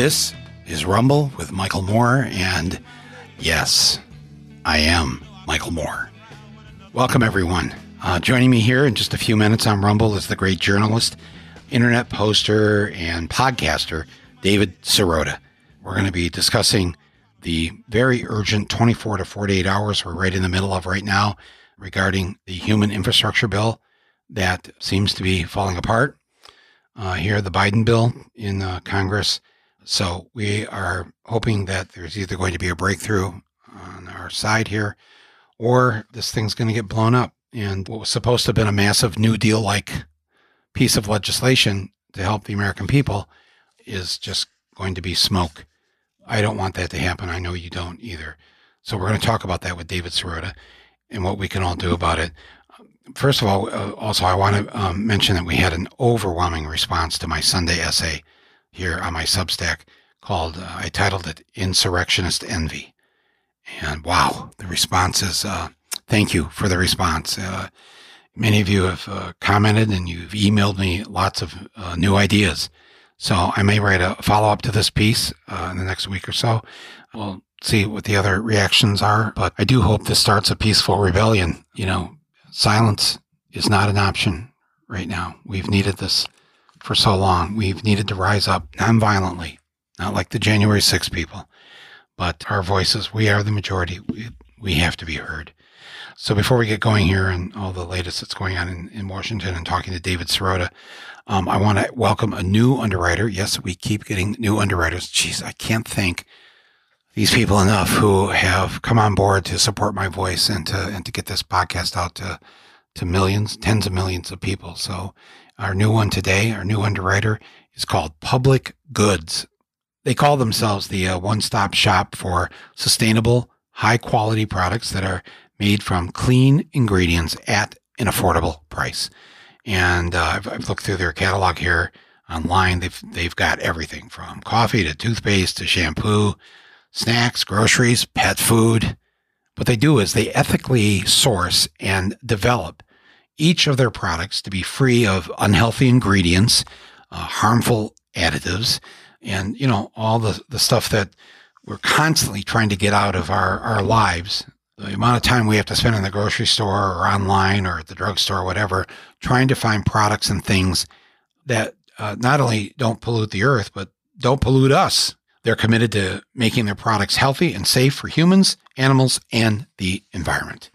This is Rumble with Michael Moore, and yes, I am Michael Moore. Welcome, everyone. Uh, joining me here in just a few minutes on Rumble is the great journalist, internet poster, and podcaster, David Sirota. We're going to be discussing the very urgent 24 to 48 hours we're right in the middle of right now regarding the human infrastructure bill that seems to be falling apart. Uh, here, the Biden bill in uh, Congress. So we are hoping that there's either going to be a breakthrough on our side here or this thing's going to get blown up. And what was supposed to have been a massive New Deal like piece of legislation to help the American people is just going to be smoke. I don't want that to happen. I know you don't either. So we're going to talk about that with David Sirota and what we can all do about it. First of all, uh, also, I want to um, mention that we had an overwhelming response to my Sunday essay here on my Substack called, uh, I titled it Insurrectionist Envy. And wow, the response is, uh, thank you for the response. Uh, many of you have uh, commented and you've emailed me lots of uh, new ideas. So I may write a follow up to this piece uh, in the next week or so. We'll see what the other reactions are, but I do hope this starts a peaceful rebellion. You know, silence is not an option right now. We've needed this for so long. We've needed to rise up nonviolently, not like the January 6 people, but our voices, we are the majority. We, we have to be heard. So before we get going here and all the latest that's going on in, in Washington and talking to David Sirota, um, I want to welcome a new underwriter. Yes, we keep getting new underwriters. Jeez, I can't thank these people enough who have come on board to support my voice and to and to get this podcast out to to millions, tens of millions of people. So our new one today, our new underwriter is called Public Goods. They call themselves the uh, one-stop shop for sustainable, high-quality products that are made from clean ingredients at an affordable price. And uh, I've, I've looked through their catalog here online. They've they've got everything from coffee to toothpaste to shampoo, snacks, groceries, pet food. What they do is they ethically source and develop each of their products to be free of unhealthy ingredients, uh, harmful additives, and you know all the the stuff that we're constantly trying to get out of our our lives the amount of time we have to spend in the grocery store or online or at the drugstore or whatever, trying to find products and things that uh, not only don't pollute the earth, but don't pollute us. They're committed to making their products healthy and safe for humans, animals, and the environment.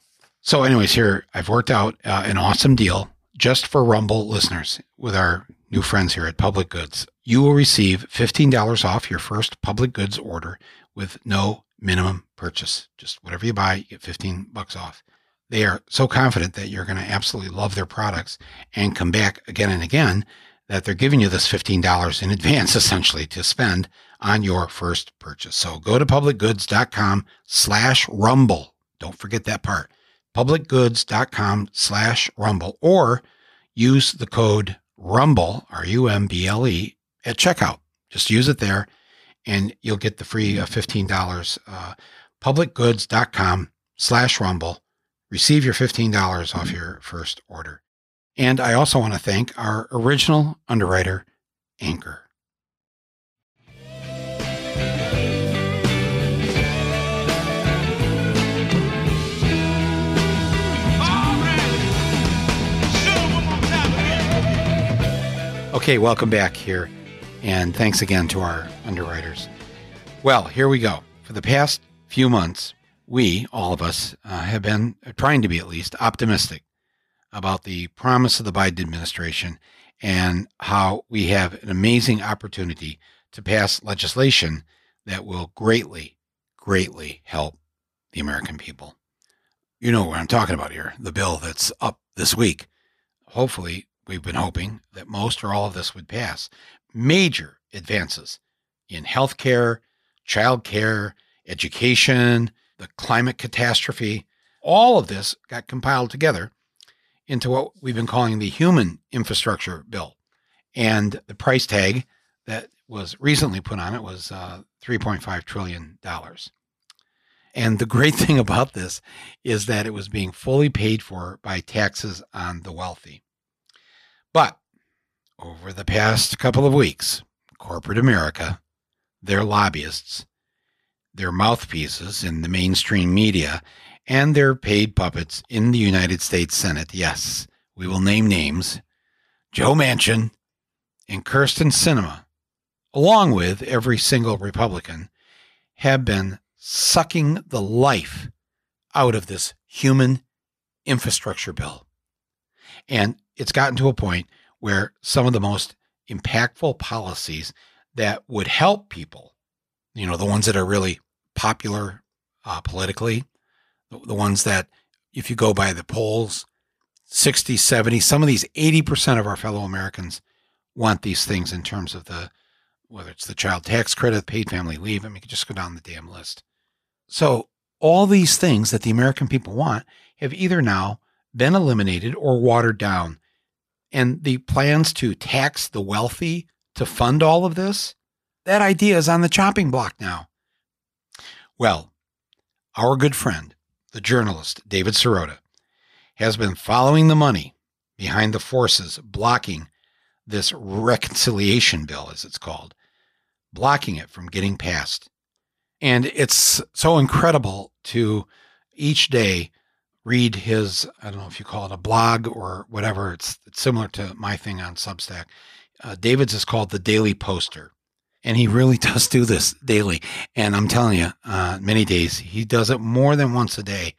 So, anyways, here I've worked out uh, an awesome deal just for Rumble listeners with our new friends here at Public Goods. You will receive $15 off your first public goods order with no minimum purchase. Just whatever you buy, you get 15 bucks off. They are so confident that you're going to absolutely love their products and come back again and again that they're giving you this $15 in advance essentially to spend on your first purchase. So go to publicgoods.com slash rumble. Don't forget that part. publicgoods.com slash rumble or use the code rumble, R-U-M-B-L-E at checkout. Just use it there and you'll get the free uh, $15. Uh, publicgoods.com slash rumble. Receive your $15 off your first order. And I also want to thank our original underwriter, Anchor. Okay, welcome back here. And thanks again to our underwriters. Well, here we go. For the past few months, we, all of us, uh, have been trying to be at least optimistic about the promise of the Biden administration and how we have an amazing opportunity to pass legislation that will greatly, greatly help the American people. You know what I'm talking about here the bill that's up this week. Hopefully, we've been hoping that most or all of this would pass. Major advances in healthcare, childcare, education, the climate catastrophe. All of this got compiled together into what we've been calling the Human Infrastructure Bill. And the price tag that was recently put on it was uh, $3.5 trillion. And the great thing about this is that it was being fully paid for by taxes on the wealthy. But over the past couple of weeks, corporate America, their lobbyists, their mouthpieces in the mainstream media, and their paid puppets in the United States Senate, yes, we will name names, Joe Manchin and Kyrsten Sinema, along with every single Republican, have been sucking the life out of this human infrastructure bill. And it's gotten to a point where some of the most impactful policies that would help people, you know, the ones that are really popular uh, politically, the, the ones that, if you go by the polls, 60, 70, some of these 80% of our fellow Americans want these things in terms of the, whether it's the child tax credit, paid family leave. I mean, you just go down the damn list. So all these things that the American people want have either now been eliminated or watered down and the plans to tax the wealthy to fund all of this, that idea is on the chopping block now. Well, our good friend, the journalist David Sirota, has been following the money behind the forces blocking this reconciliation bill, as it's called, blocking it from getting passed. And it's so incredible to each day read his I don't know if you call it a blog or whatever. It's, it's similar to my thing on Substack. Uh, David's is called the Daily Poster, and he really does do this daily. And I'm telling you, uh, many days he does it more than once a day.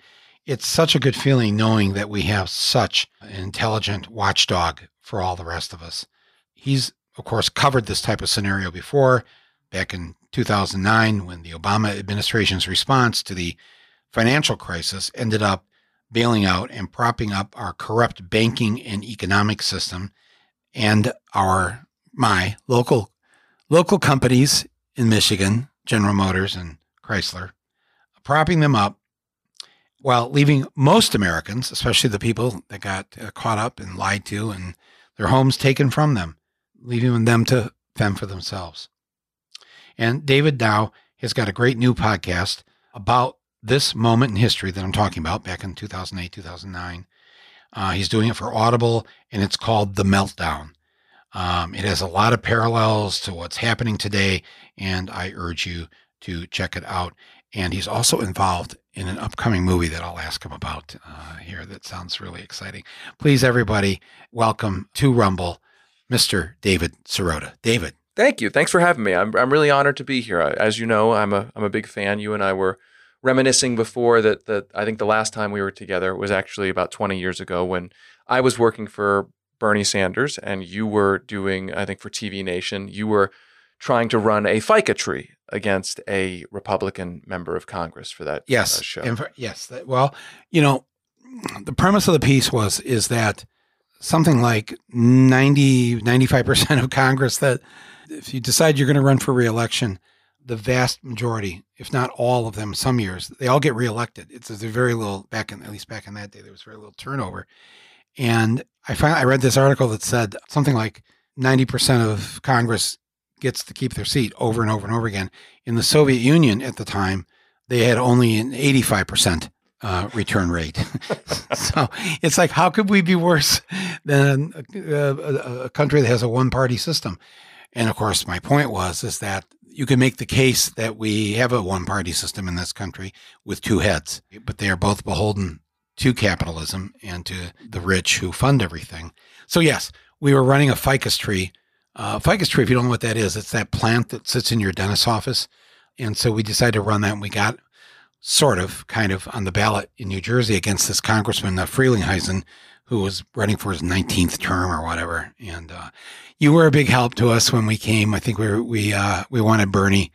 It's such a good feeling knowing that we have such an intelligent watchdog for all the rest of us. He's of course covered this type of scenario before, back in 2009 when the Obama administration's response to the financial crisis ended up bailing out and propping up our corrupt banking and economic system and our my local local companies in Michigan, General Motors and Chrysler, propping them up while leaving most Americans, especially the people that got uh, caught up and lied to and their homes taken from them, leaving them to fend for themselves. And David Dow has got a great new podcast about this moment in history that I'm talking about back in 2008, 2009. Uh, he's doing it for Audible, and it's called The Meltdown. Um, it has a lot of parallels to what's happening today, and I urge you to check it out. And he's also involved in an upcoming movie that I'll ask him about uh, here that sounds really exciting. Please, everybody, welcome to Rumble, Mr. David Sirota. David. Thank you. Thanks for having me. I'm, I'm really honored to be here. As you know, I'm a, I'm a big fan. You and I were reminiscing before that that I think the last time we were together was actually about 20 years ago when I was working for Bernie Sanders and you were doing I think for TV Nation you were trying to run a ficus tree against a Republican member of Congress for that yes uh, show. For, yes. Well, you know, the premise of the piece was is that something like 90 95% of Congress that if you decide you're going to run for reelection, the vast majority, if not all of them, some years they all get reelected. It's there's very little back in at least back in that day there was very little turnover. And I find I read this article that said something like 90% of Congress gets to keep their seat over and over and over again. In the Soviet Union at the time, they had only an 85% uh, return rate. so it's like, how could we be worse than a, a, a country that has a one party system? And of course, my point was is that you can make the case that we have a one party system in this country with two heads, but they are both beholden to capitalism and to the rich who fund everything. So, yes, we were running a ficus tree. Uh, ficus tree, if you don't know what that is, it's that plant that sits in your dentist's office. And so we decided to run that, and we got sort of, kind of on the ballot in New Jersey against this congressman, uh, Frelinghuysen, who was running for his 19th term or whatever. And uh, you were a big help to us when we came. I think we were, we uh, we wanted Bernie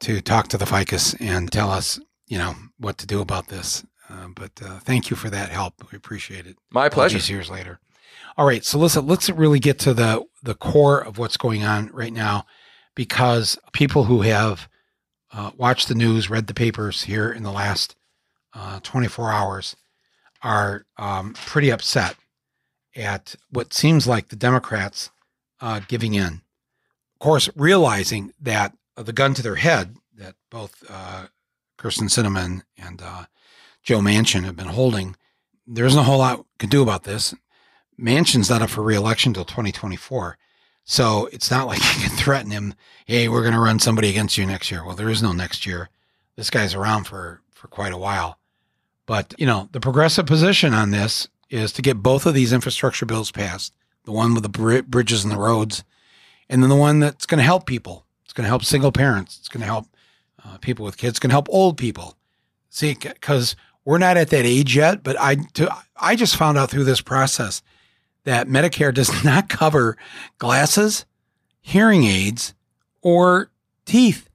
to talk to the ficus and tell us, you know, what to do about this. Uh, but uh, thank you for that help. We appreciate it. My pleasure. Years later. All right, so listen, let's really get to the the core of what's going on right now, because people who have uh, watched the news, read the papers here in the last uh, 24 hours, are um, pretty upset at what seems like the Democrats uh, giving in. Of course, realizing that the gun to their head that both uh, Kyrsten Sinema and uh, Joe Manchin have been holding, there isn't a whole lot can do about this. Manchin's not up for reelection until 2024. So it's not like you can threaten him, hey, we're going to run somebody against you next year. Well, there is no next year. This guy's around for, for quite a while. But, you know, the progressive position on this is to get both of these infrastructure bills passed the one with the br- bridges and the roads, and then the one that's going to help people. It's going to help single parents. It's going to help uh, people with kids. It's going to help old people. See, because we're not at that age yet, but I, to, I just found out through this process that Medicare does not cover glasses, hearing aids, or teeth.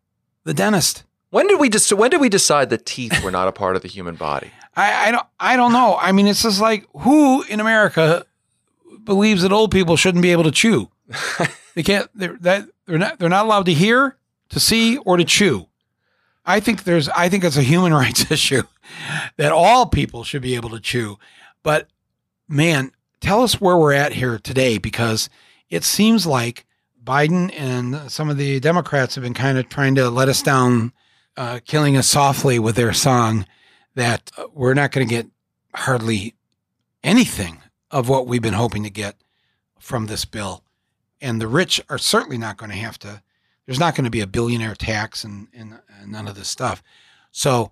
The dentist. When did we just? When did we decide that teeth were not a part of the human body? I, I don't. I don't know. I mean, it's just like who in America believes that old people shouldn't be able to chew. they can't. They're that they're not. They're not allowed to hear, to see, or to chew. I think there's. I think it's a human rights issue that all people should be able to chew. But man, tell us where we're at here today because it seems like Biden and some of the Democrats have been kind of trying to let us down, uh, killing us softly with their song that uh, we're not going to get hardly anything of what we've been hoping to get from this bill. And the rich are certainly not going to have to, there's not going to be a billionaire tax and, and, and none of this stuff. So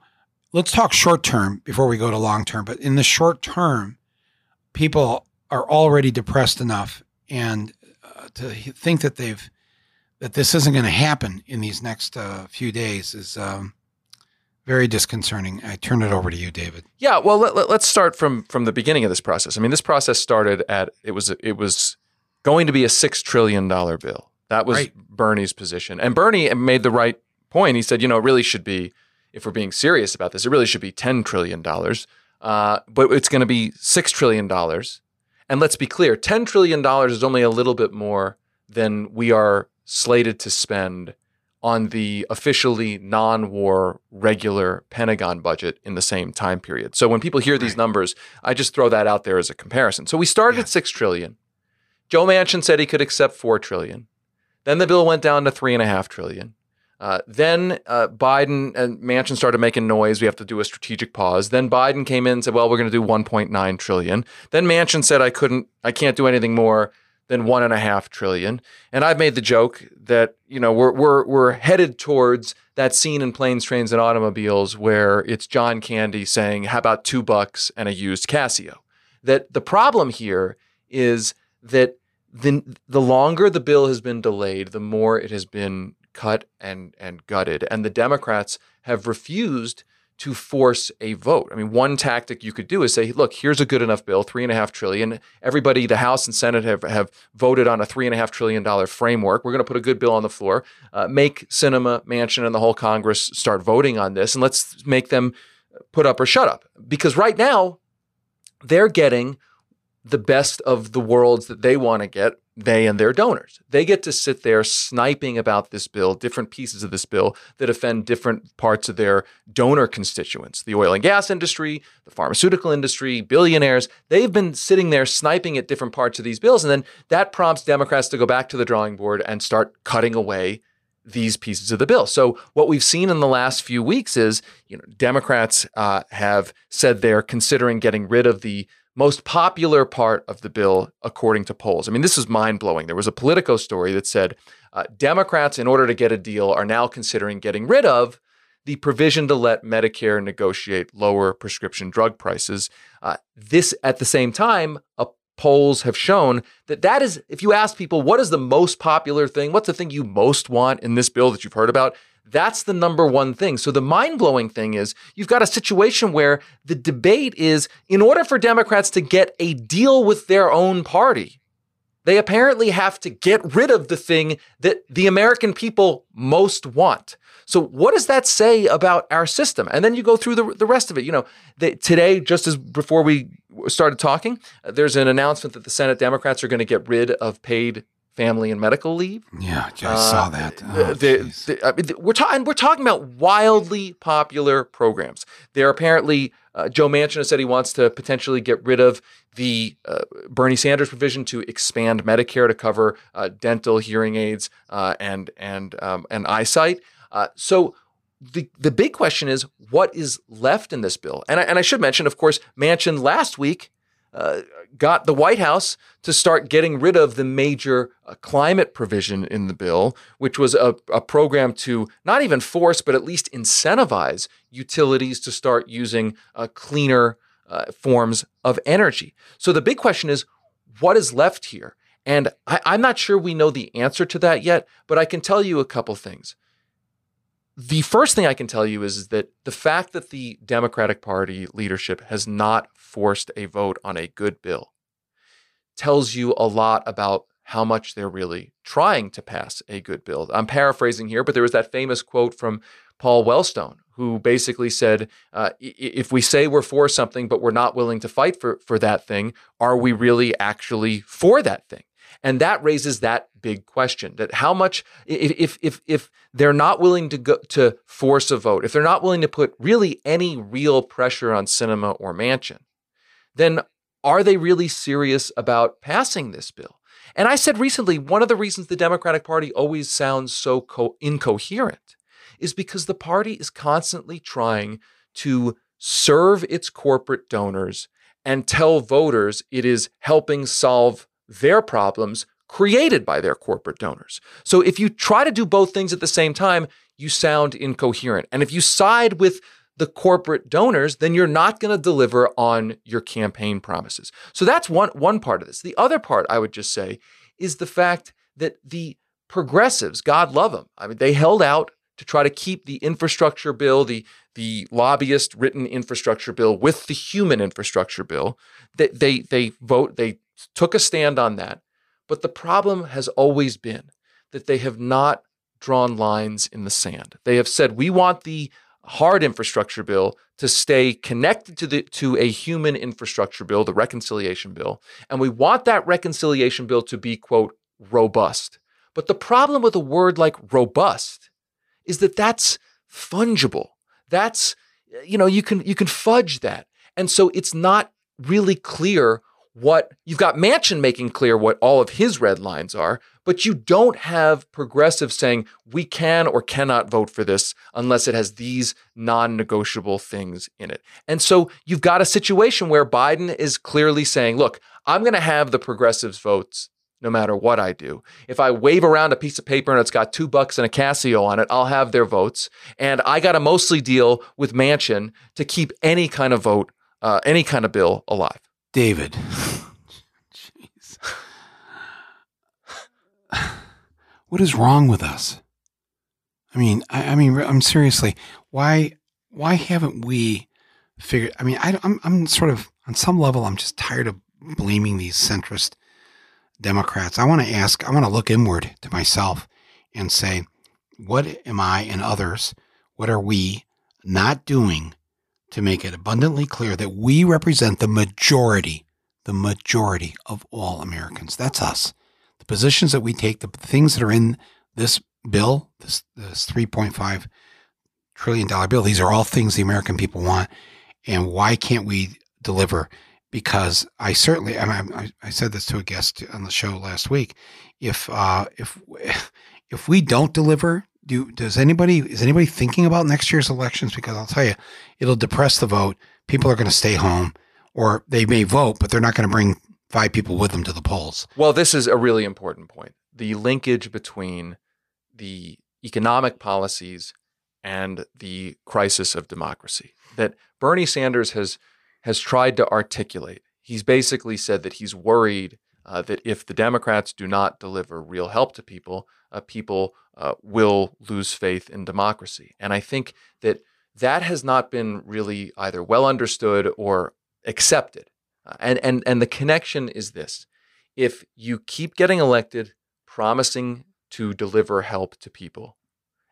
let's talk short term before we go to long term. But in the short term, people are already depressed enough and uh, to think that they've that this isn't going to happen in these next uh, few days is um, very disconcerting. I turn it over to you, David. Yeah, well, let, us let, start from from the beginning of this process. I mean, this process started at it was it was going to be a six trillion dollar bill. That was right. Bernie's position, and Bernie made the right point. He said, you know, it really should be, if we're being serious about this, it really should be ten trillion dollars. Uh, but it's going to be six trillion dollars. And let's be clear, ten trillion dollars is only a little bit more than we are slated to spend on the officially non-war regular Pentagon budget in the same time period. So when people hear these numbers, I just throw that out there as a comparison. So we started yeah. at 6 trillion. Joe Manchin said he could accept 4 trillion. Then the bill went down to three and a half trillion. Uh, then uh, Biden and Manchin started making noise. We have to do a strategic pause. Then Biden came in and said, "Well, we're going to do 1.9 trillion." Then Manchin said, "I couldn't, I can't do anything more." Than one and a half trillion. And I've made the joke that you know we're we're we're headed towards that scene in planes, trains, and automobiles where it's John Candy saying, "How about two bucks and a used Casio?" That the problem here is that the the longer the bill has been delayed, the more it has been cut and and gutted, and the Democrats have refused to force a vote. I mean, one tactic you could do is say, look, here's a good enough bill, three and a half trillion. Everybody, the House and Senate have, have voted on a three and a half trillion dollar framework. We're going to put a good bill on the floor, uh, make Sinema, Manchin, and the whole Congress start voting on this, and let's make them put up or shut up. Because right now, they're getting the best of the worlds that they want to get they and their donors. They get to sit there sniping about this bill, different pieces of this bill that offend different parts of their donor constituents the oil and gas industry, the pharmaceutical industry, billionaires. They've been sitting there sniping at different parts of these bills. And then that prompts Democrats to go back to the drawing board and start cutting away these pieces of the bill. So what we've seen in the last few weeks is, you know, Democrats uh, have said they're considering getting rid of the most popular part of the bill, according to polls. I mean, this is mind blowing. There was a Politico story that said uh, Democrats, in order to get a deal, are now considering getting rid of the provision to let Medicare negotiate lower prescription drug prices. Uh, this, at the same time, uh, polls have shown that that is, if you ask people, what is the most popular thing? What's the thing you most want in this bill that you've heard about? That's the number one thing. So the mind blowing thing is you've got a situation where the debate is in order for Democrats to get a deal with their own party, they apparently have to get rid of the thing that the American people most want. So, what does that say about our system? And then you go through the, the rest of it. You know, they, today, just as before we started talking, uh, there's an announcement that the Senate Democrats are going to get rid of paid family and medical leave. Yeah, I uh, saw that. Oh, the, the, I mean, we're talking we're talking about wildly popular programs. They're apparently uh, Joe Manchin has said he wants to potentially get rid of the uh, Bernie Sanders provision to expand Medicare to cover uh, dental, hearing aids, uh, and and um, and eyesight. Uh, so the, the big question is what is left in this bill? And I, and I should mention, of course, Manchin last week uh, got the White House to start getting rid of the major uh, climate provision in the bill, which was a, a program to not even force, but at least incentivize utilities to start using uh, cleaner uh, forms of energy. So the big question is what is left here? And I, I'm not sure we know the answer to that yet, but I can tell you a couple things the first thing I can tell you is that the fact that the Democratic Party leadership has not forced a vote on a good bill tells you a lot about how much they're really trying to pass a good bill. I'm paraphrasing here, but there was that famous quote from Paul Wellstone, who basically said, uh, if we say we're for something, but we're not willing to fight for, for that thing, are we really actually for that thing? And that raises that big question that how much if if if they're not willing to go to force a vote, if they're not willing to put really any real pressure on Sinema or Manchin, then are they really serious about passing this bill? And I said recently, one of the reasons the Democratic Party always sounds so co- incoherent is because the party is constantly trying to serve its corporate donors and tell voters it is helping solve their problems created by their corporate donors. So if you try to do both things at the same time, you sound incoherent. And if you side with the corporate donors, then you're not going to deliver on your campaign promises. So that's one one part of this. The other part I would just say is the fact that the progressives, God love them. I mean, they held out to try to keep the infrastructure bill, the the lobbyist written infrastructure bill with the human infrastructure bill. That they, they they vote they took a stand on that. But the problem has always been that they have not drawn lines in the sand. They have said, we want the hard infrastructure bill to stay connected to the to a human infrastructure bill, the reconciliation bill, and we want that reconciliation bill to be quote robust. But the problem with a word like robust is that that's fungible. That's you know, you can you can fudge that. And so it's not really clear what you've got Manchin making clear what all of his red lines are, but you don't have progressive saying we can or cannot vote for this unless it has these non negotiable things in it. And so you've got a situation where Biden is clearly saying, look, I'm going to have the progressives' votes no matter what I do. If I wave around a piece of paper and it's got two bucks and a Casio on it, I'll have their votes. And I got to mostly deal with Manchin to keep any kind of vote, uh, any kind of bill alive. David. Jeez. what is wrong with us? I mean, I, I, mean, I'm seriously. Why, why haven't we figured? I mean, I, I'm, I'm sort of on some level, I'm just tired of blaming these centrist Democrats. I want to ask. I want to look inward to myself and say, what am I and others? What are we not doing to make it abundantly clear that we represent the majority, the majority of all Americans. That's us. The positions that we take, the things that are in this bill, this, this $3.5 trillion bill, these are all things the American people want. And why can't we deliver? Because I certainly, I, I said this to a guest on the show last week. If, uh, if, if we don't deliver do does anybody is anybody thinking about next year's elections? Because I'll tell you, it'll depress the vote. People are going to stay home, or they may vote, but they're not going to bring five people with them to the polls. Well, this is a really important point. The linkage between the economic policies and the crisis of democracy that Bernie Sanders has has tried to articulate. He's basically said that he's worried uh, that if the Democrats do not deliver real help to people, uh, people uh, will lose faith in democracy. And I think that that has not been really either well understood or accepted. Uh, and, and, and the connection is this if you keep getting elected, promising to deliver help to people,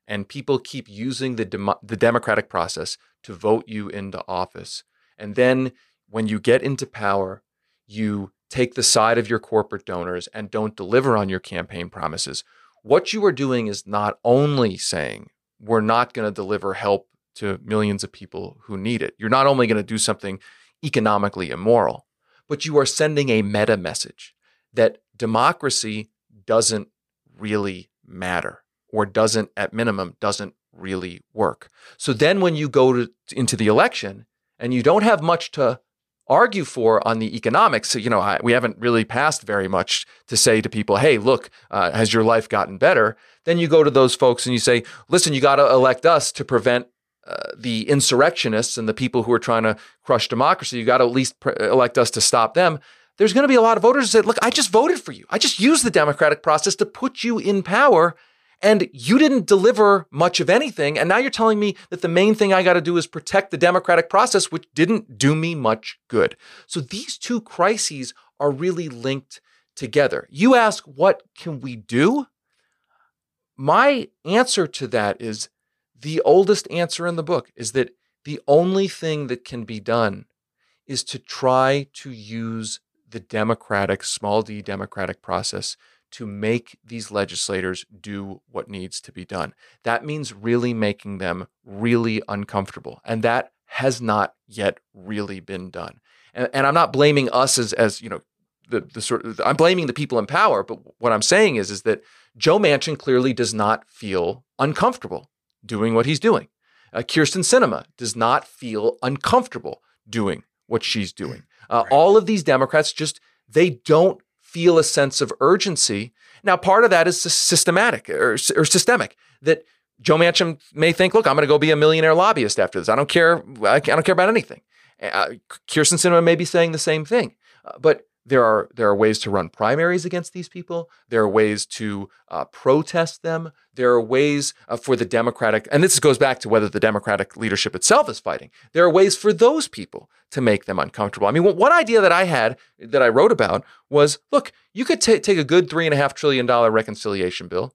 and people keep using the, dem- the democratic process to vote you into office, and then when you get into power, you take the side of your corporate donors and don't deliver on your campaign promises, what you are doing is not only saying we're not going to deliver help to millions of people who need it. You're not only going to do something economically immoral, but you are sending a meta message that democracy doesn't really matter. or doesn't, at minimum, doesn't really work. So then when you go to, into the election and you don't have much to argue for on the economics, you know, I, we haven't really passed very much to say to people, hey, look, uh, has your life gotten better? Then you go to those folks and you say, listen, you got to elect us to prevent uh, the insurrectionists and the people who are trying to crush democracy. You got to at least pre- elect us to stop them. There's going to be a lot of voters that say, look, I just voted for you. I just used the democratic process to put you in power. And you didn't deliver much of anything. And now you're telling me that the main thing I got to do is protect the democratic process, which didn't do me much good. So these two crises are really linked together. You ask, what can we do? My answer to that is the oldest answer in the book is that the only thing that can be done is to try to use the democratic, small d democratic process to make these legislators do what needs to be done. That means really making them really uncomfortable. And that has not yet really been done. And, and I'm not blaming us as, as you know, the, the sort of, I'm blaming the people in power, but what I'm saying is, is that Joe Manchin clearly does not feel uncomfortable doing what he's doing. Uh, Kyrsten Sinema does not feel uncomfortable doing what she's doing. Uh, right. All of these Democrats just, they don't feel a sense of urgency. Now, part of that is systematic or, or systemic that Joe Manchin may think, look, I'm going to go be a millionaire lobbyist after this. I don't care. I don't care about anything. Uh, Kyrsten Sinema may be saying the same thing. Uh, but there are there are ways to run primaries against these people. There are ways to uh, protest them. There are ways uh, for the Democratic, and this goes back to whether the Democratic leadership itself is fighting. There are ways for those people to make them uncomfortable. I mean, one idea that I had that I wrote about was, look, you could t- take a good three and a half trillion dollar reconciliation bill,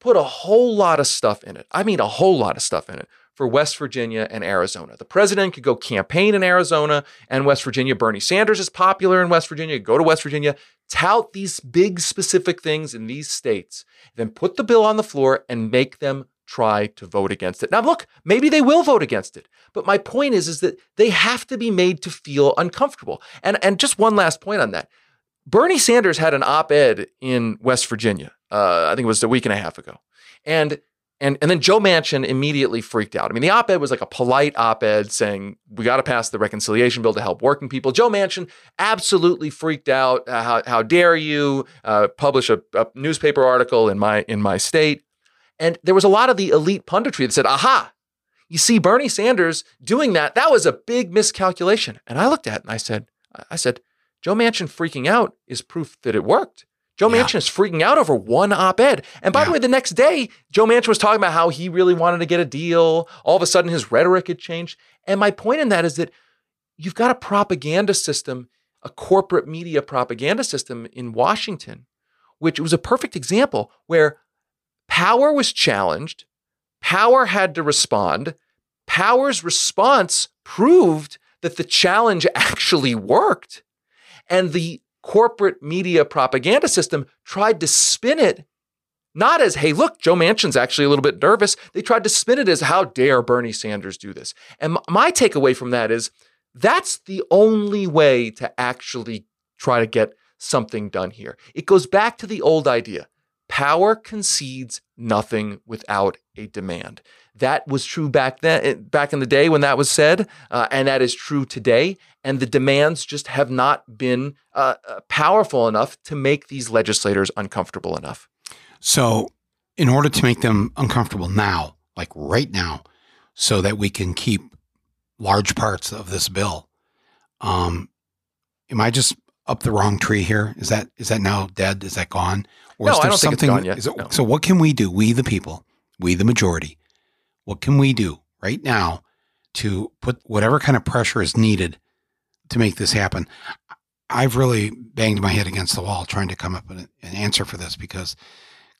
put a whole lot of stuff in it. I mean, a whole lot of stuff in it for West Virginia and Arizona. The president could go campaign in Arizona and West Virginia. Bernie Sanders is popular in West Virginia. Go to West Virginia, tout these big specific things in these states, then put the bill on the floor and make them try to vote against it. Now look, maybe they will vote against it. But my point is is that they have to be made to feel uncomfortable. And and just one last point on that. Bernie Sanders had an op-ed in West Virginia. Uh, I think it was a week and a half ago. And and, and then Joe Manchin immediately freaked out. I mean, the op ed was like a polite op ed saying, we got to pass the reconciliation bill to help working people. Joe Manchin absolutely freaked out. Uh, how, how dare you uh, publish a, a newspaper article in my, in my state? And there was a lot of the elite punditry that said, aha, you see Bernie Sanders doing that. That was a big miscalculation. And I looked at it and I said, I said, Joe Manchin freaking out is proof that it worked. Joe yeah. Manchin is freaking out over one op ed. And by yeah. the way, the next day, Joe Manchin was talking about how he really wanted to get a deal. All of a sudden, his rhetoric had changed. And my point in that is that you've got a propaganda system, a corporate media propaganda system in Washington, which was a perfect example where power was challenged, power had to respond, power's response proved that the challenge actually worked. And the corporate media propaganda system tried to spin it not as, hey, look, Joe Manchin's actually a little bit nervous. They tried to spin it as, how dare Bernie Sanders do this? And my takeaway from that is that's the only way to actually try to get something done here. It goes back to the old idea power concedes nothing without a demand. That was true back then, eh, back in the day when that was said, uh, and that is true today. And the demands just have not been uh, uh, powerful enough to make these legislators uncomfortable enough. So, in order to make them uncomfortable now, like right now, so that we can keep large parts of this bill, um, am I just up the wrong tree here? Is that is that now dead? Is that gone? Or no, is there I don't something, think it's gone yet. It, no. So, what can we do? We, the people, we, the majority, what can we do right now to put whatever kind of pressure is needed to make this happen? I've really banged my head against the wall trying to come up with an answer for this because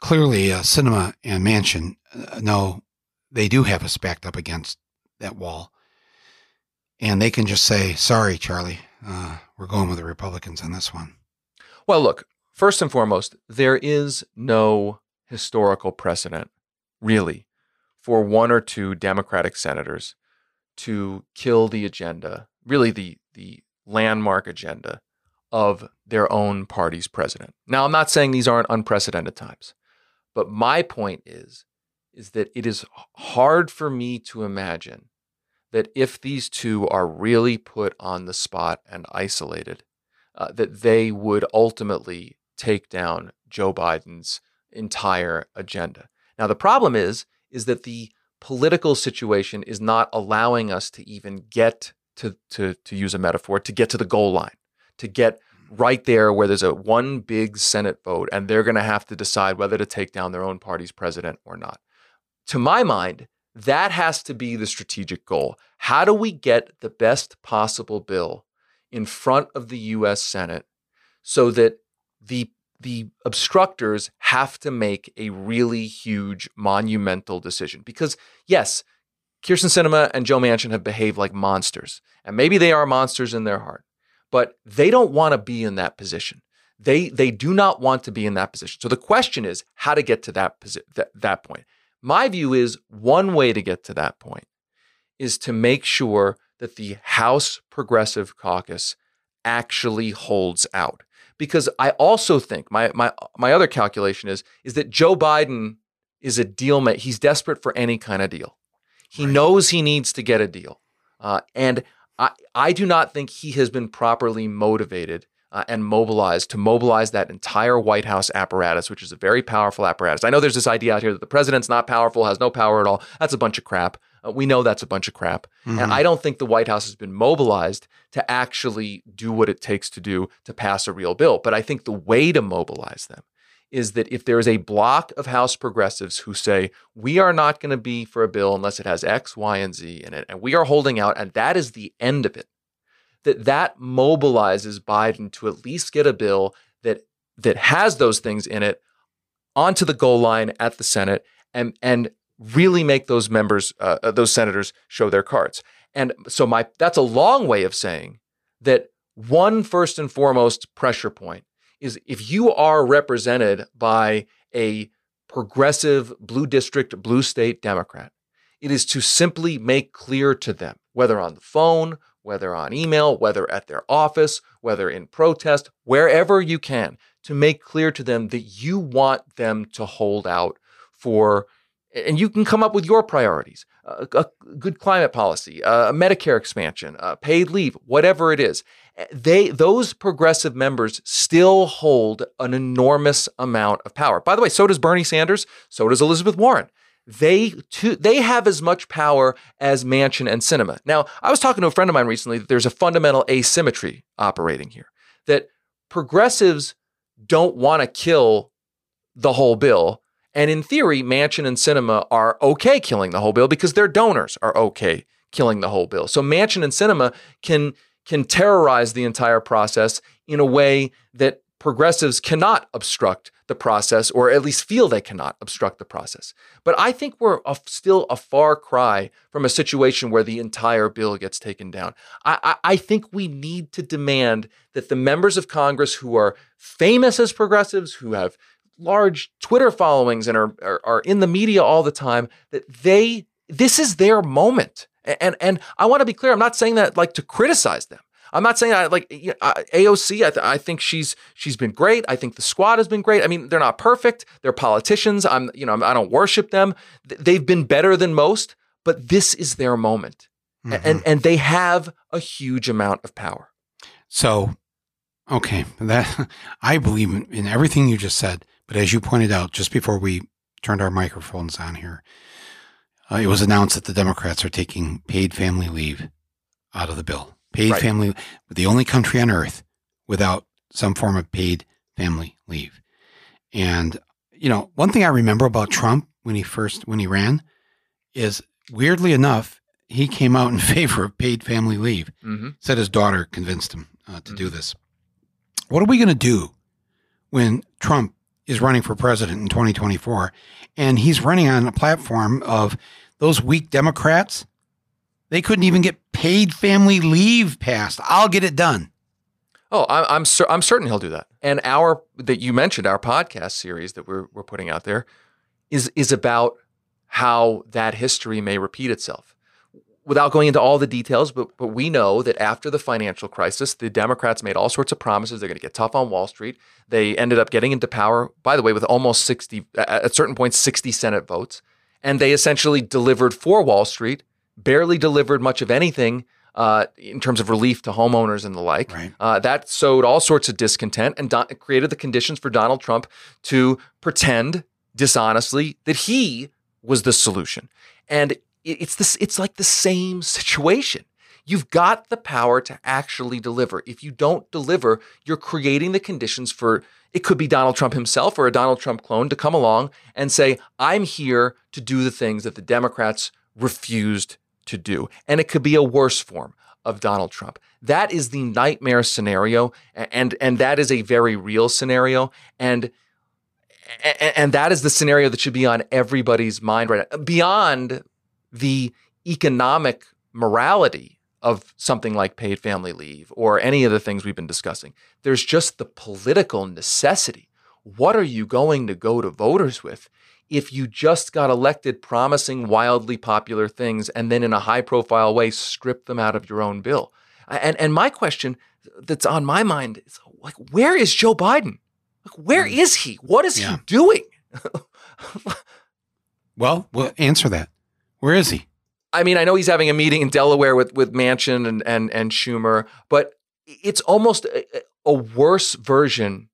clearly uh, Sinema and Manchin uh, know they do have us backed up against that wall. And they can just say, sorry, Charlie, uh, we're going with the Republicans on this one. Well, look, first and foremost, there is no historical precedent, really, for one or two Democratic senators to kill the agenda, really the, the landmark agenda of their own party's president. Now, I'm not saying these aren't unprecedented times, but my point is is that it is hard for me to imagine that if these two are really put on the spot and isolated, uh, that they would ultimately take down Joe Biden's entire agenda. Now the problem is is that the political situation is not allowing us to even get to to to use a metaphor to get to the goal line, to get mm-hmm. right there where there's a one big Senate vote and they're going to have to decide whether to take down their own party's president or not. To my mind, that has to be the strategic goal. How do we get the best possible bill in front of the US Senate so that the the obstructors have to make a really huge monumental decision because yes, Kyrsten Sinema and Joe Manchin have behaved like monsters. And maybe they are monsters in their heart, but they don't want to be in that position. They they do not want to be in that position. So the question is how to get to that posi- that, that point. My view is one way to get to that point is to make sure that the House Progressive Caucus actually holds out. Because I also think my my my other calculation is is that Joe Biden is a deal mate. He's desperate for any kind of deal. He right. knows he needs to get a deal, uh, and I I do not think he has been properly motivated uh, and mobilized to mobilize that entire White House apparatus, which is a very powerful apparatus. I know there's this idea out here that the president's not powerful, has no power at all. That's a bunch of crap. Uh, we know that's a bunch of crap. Mm-hmm. And I don't think the White House has been mobilized to actually do what it takes to do to pass a real bill. But I think the way to mobilize them is that if there is a block of House progressives who say, we are not going to be for a bill unless it has X, Y, and Z in it, and we are holding out, and that is the end of it, that that mobilizes Biden to at least get a bill that that has those things in it onto the goal line at the Senate and and really make those members uh, uh, those senators show their cards. And so my that's a long way of saying that one first and foremost pressure point is if you are represented by a progressive blue district blue state democrat it is to simply make clear to them whether on the phone whether on email, whether at their office, whether in protest, wherever you can, to make clear to them that you want them to hold out for, and you can come up with your priorities a, a good climate policy, a Medicare expansion, paid leave, whatever it is. They, those progressive members still hold an enormous amount of power. By the way, so does Bernie Sanders, so does Elizabeth Warren they too, they have as much power as Manchin and Sinema Now, I was talking to a friend of mine recently that there's a fundamental asymmetry operating here. That progressives don't want to kill the whole bill, and in theory, Manchin and Sinema are okay killing the whole bill because their donors are okay killing the whole bill. So Manchin and Sinema can can terrorize the entire process in a way that progressives cannot obstruct the process, or at least feel they cannot obstruct the process. But I think we're a, still a far cry from a situation where the entire bill gets taken down. I, I, I think we need to demand that the members of Congress who are famous as progressives, who have large Twitter followings and are, are, are in the media all the time, that they this is their moment. And and I want to be clear. I'm not saying that like to criticize them. I'm not saying I like AOC. I, th- I think she's she's been great. I think the squad has been great. I mean, they're not perfect. They're politicians. I'm you know I don't worship them. They've been better than most, but this is their moment, mm-hmm. and and they have a huge amount of power. So, okay, that I believe in, in everything you just said. But as you pointed out just before we turned our microphones on here, uh, it was announced that the Democrats are taking paid family leave out of the bill paid right. family, the only country on earth without some form of paid family leave. And, you know, one thing I remember about Trump when he first, when he ran is weirdly enough, he came out in favor of paid family leave. Mm-hmm. Said his daughter convinced him uh, to mm-hmm. do this. What are we going to do when Trump is running for president in 2024 and he's running on a platform of those weak Democrats they couldn't even get paid family leave passed. I'll get it done. Oh, I'm I'm cer- I'm certain he'll do that. And our that you mentioned our podcast series that we're we're putting out there is is about how that history may repeat itself. Without going into all the details, but but we know that after the financial crisis, the Democrats made all sorts of promises. They're going to get tough on Wall Street. They ended up getting into power, by the way, with almost 60 at certain points 60 Senate votes. and they essentially delivered for Wall Street, barely delivered much of anything uh, in terms of relief to homeowners and the like. Right. Uh, that sowed all sorts of discontent and created the conditions for Donald Trump to pretend dishonestly that he was the solution. And it's this it's like the same situation. You've got the power to actually deliver. If you don't deliver, you're creating the conditions for it could be Donald Trump himself or a Donald Trump clone to come along and say, I'm here to do the things that the Democrats refused to do. And it could be a worse form of Donald Trump. That is the nightmare scenario. And, and that is a very real scenario. And and that is the scenario that should be on everybody's mind right now. Beyond the economic morality of something like paid family leave or any of the things we've been discussing, there's just the political necessity. What are you going to go to voters with if you just got elected promising wildly popular things and then in a high profile way strip them out of your own bill? And, and my question that's on my mind is like, where is Joe Biden? Like, where hmm. is he? What is Yeah. he doing? Well, we'll answer that. Where is he? I mean, I know he's having a meeting in Delaware with with Manchin and and and Schumer, but it's almost a, a worse version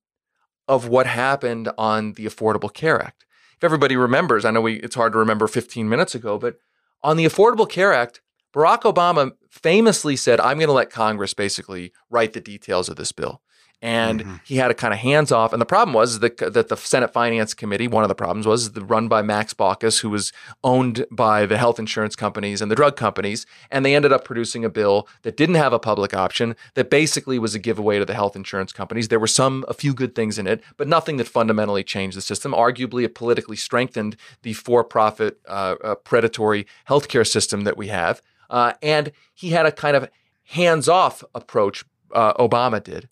of what happened on the Affordable Care Act. If everybody remembers, I know we it's hard to remember 15 minutes ago, but on the Affordable Care Act, Barack Obama famously said, "I'm going to let Congress basically write the details of this bill." And Mhm. he had a kind of hands off. And the problem was that, that the Senate Finance Committee, one of the problems was the run by Max Baucus, who was owned by the health insurance companies and the drug companies. And they ended up producing a bill that didn't have a public option, that basically was a giveaway to the health insurance companies. There were some, a few good things in it, but nothing that fundamentally changed the system. Arguably, it politically strengthened the for profit, uh, uh, predatory healthcare system that we have. Uh, and he had a kind of hands off approach, uh, Obama did.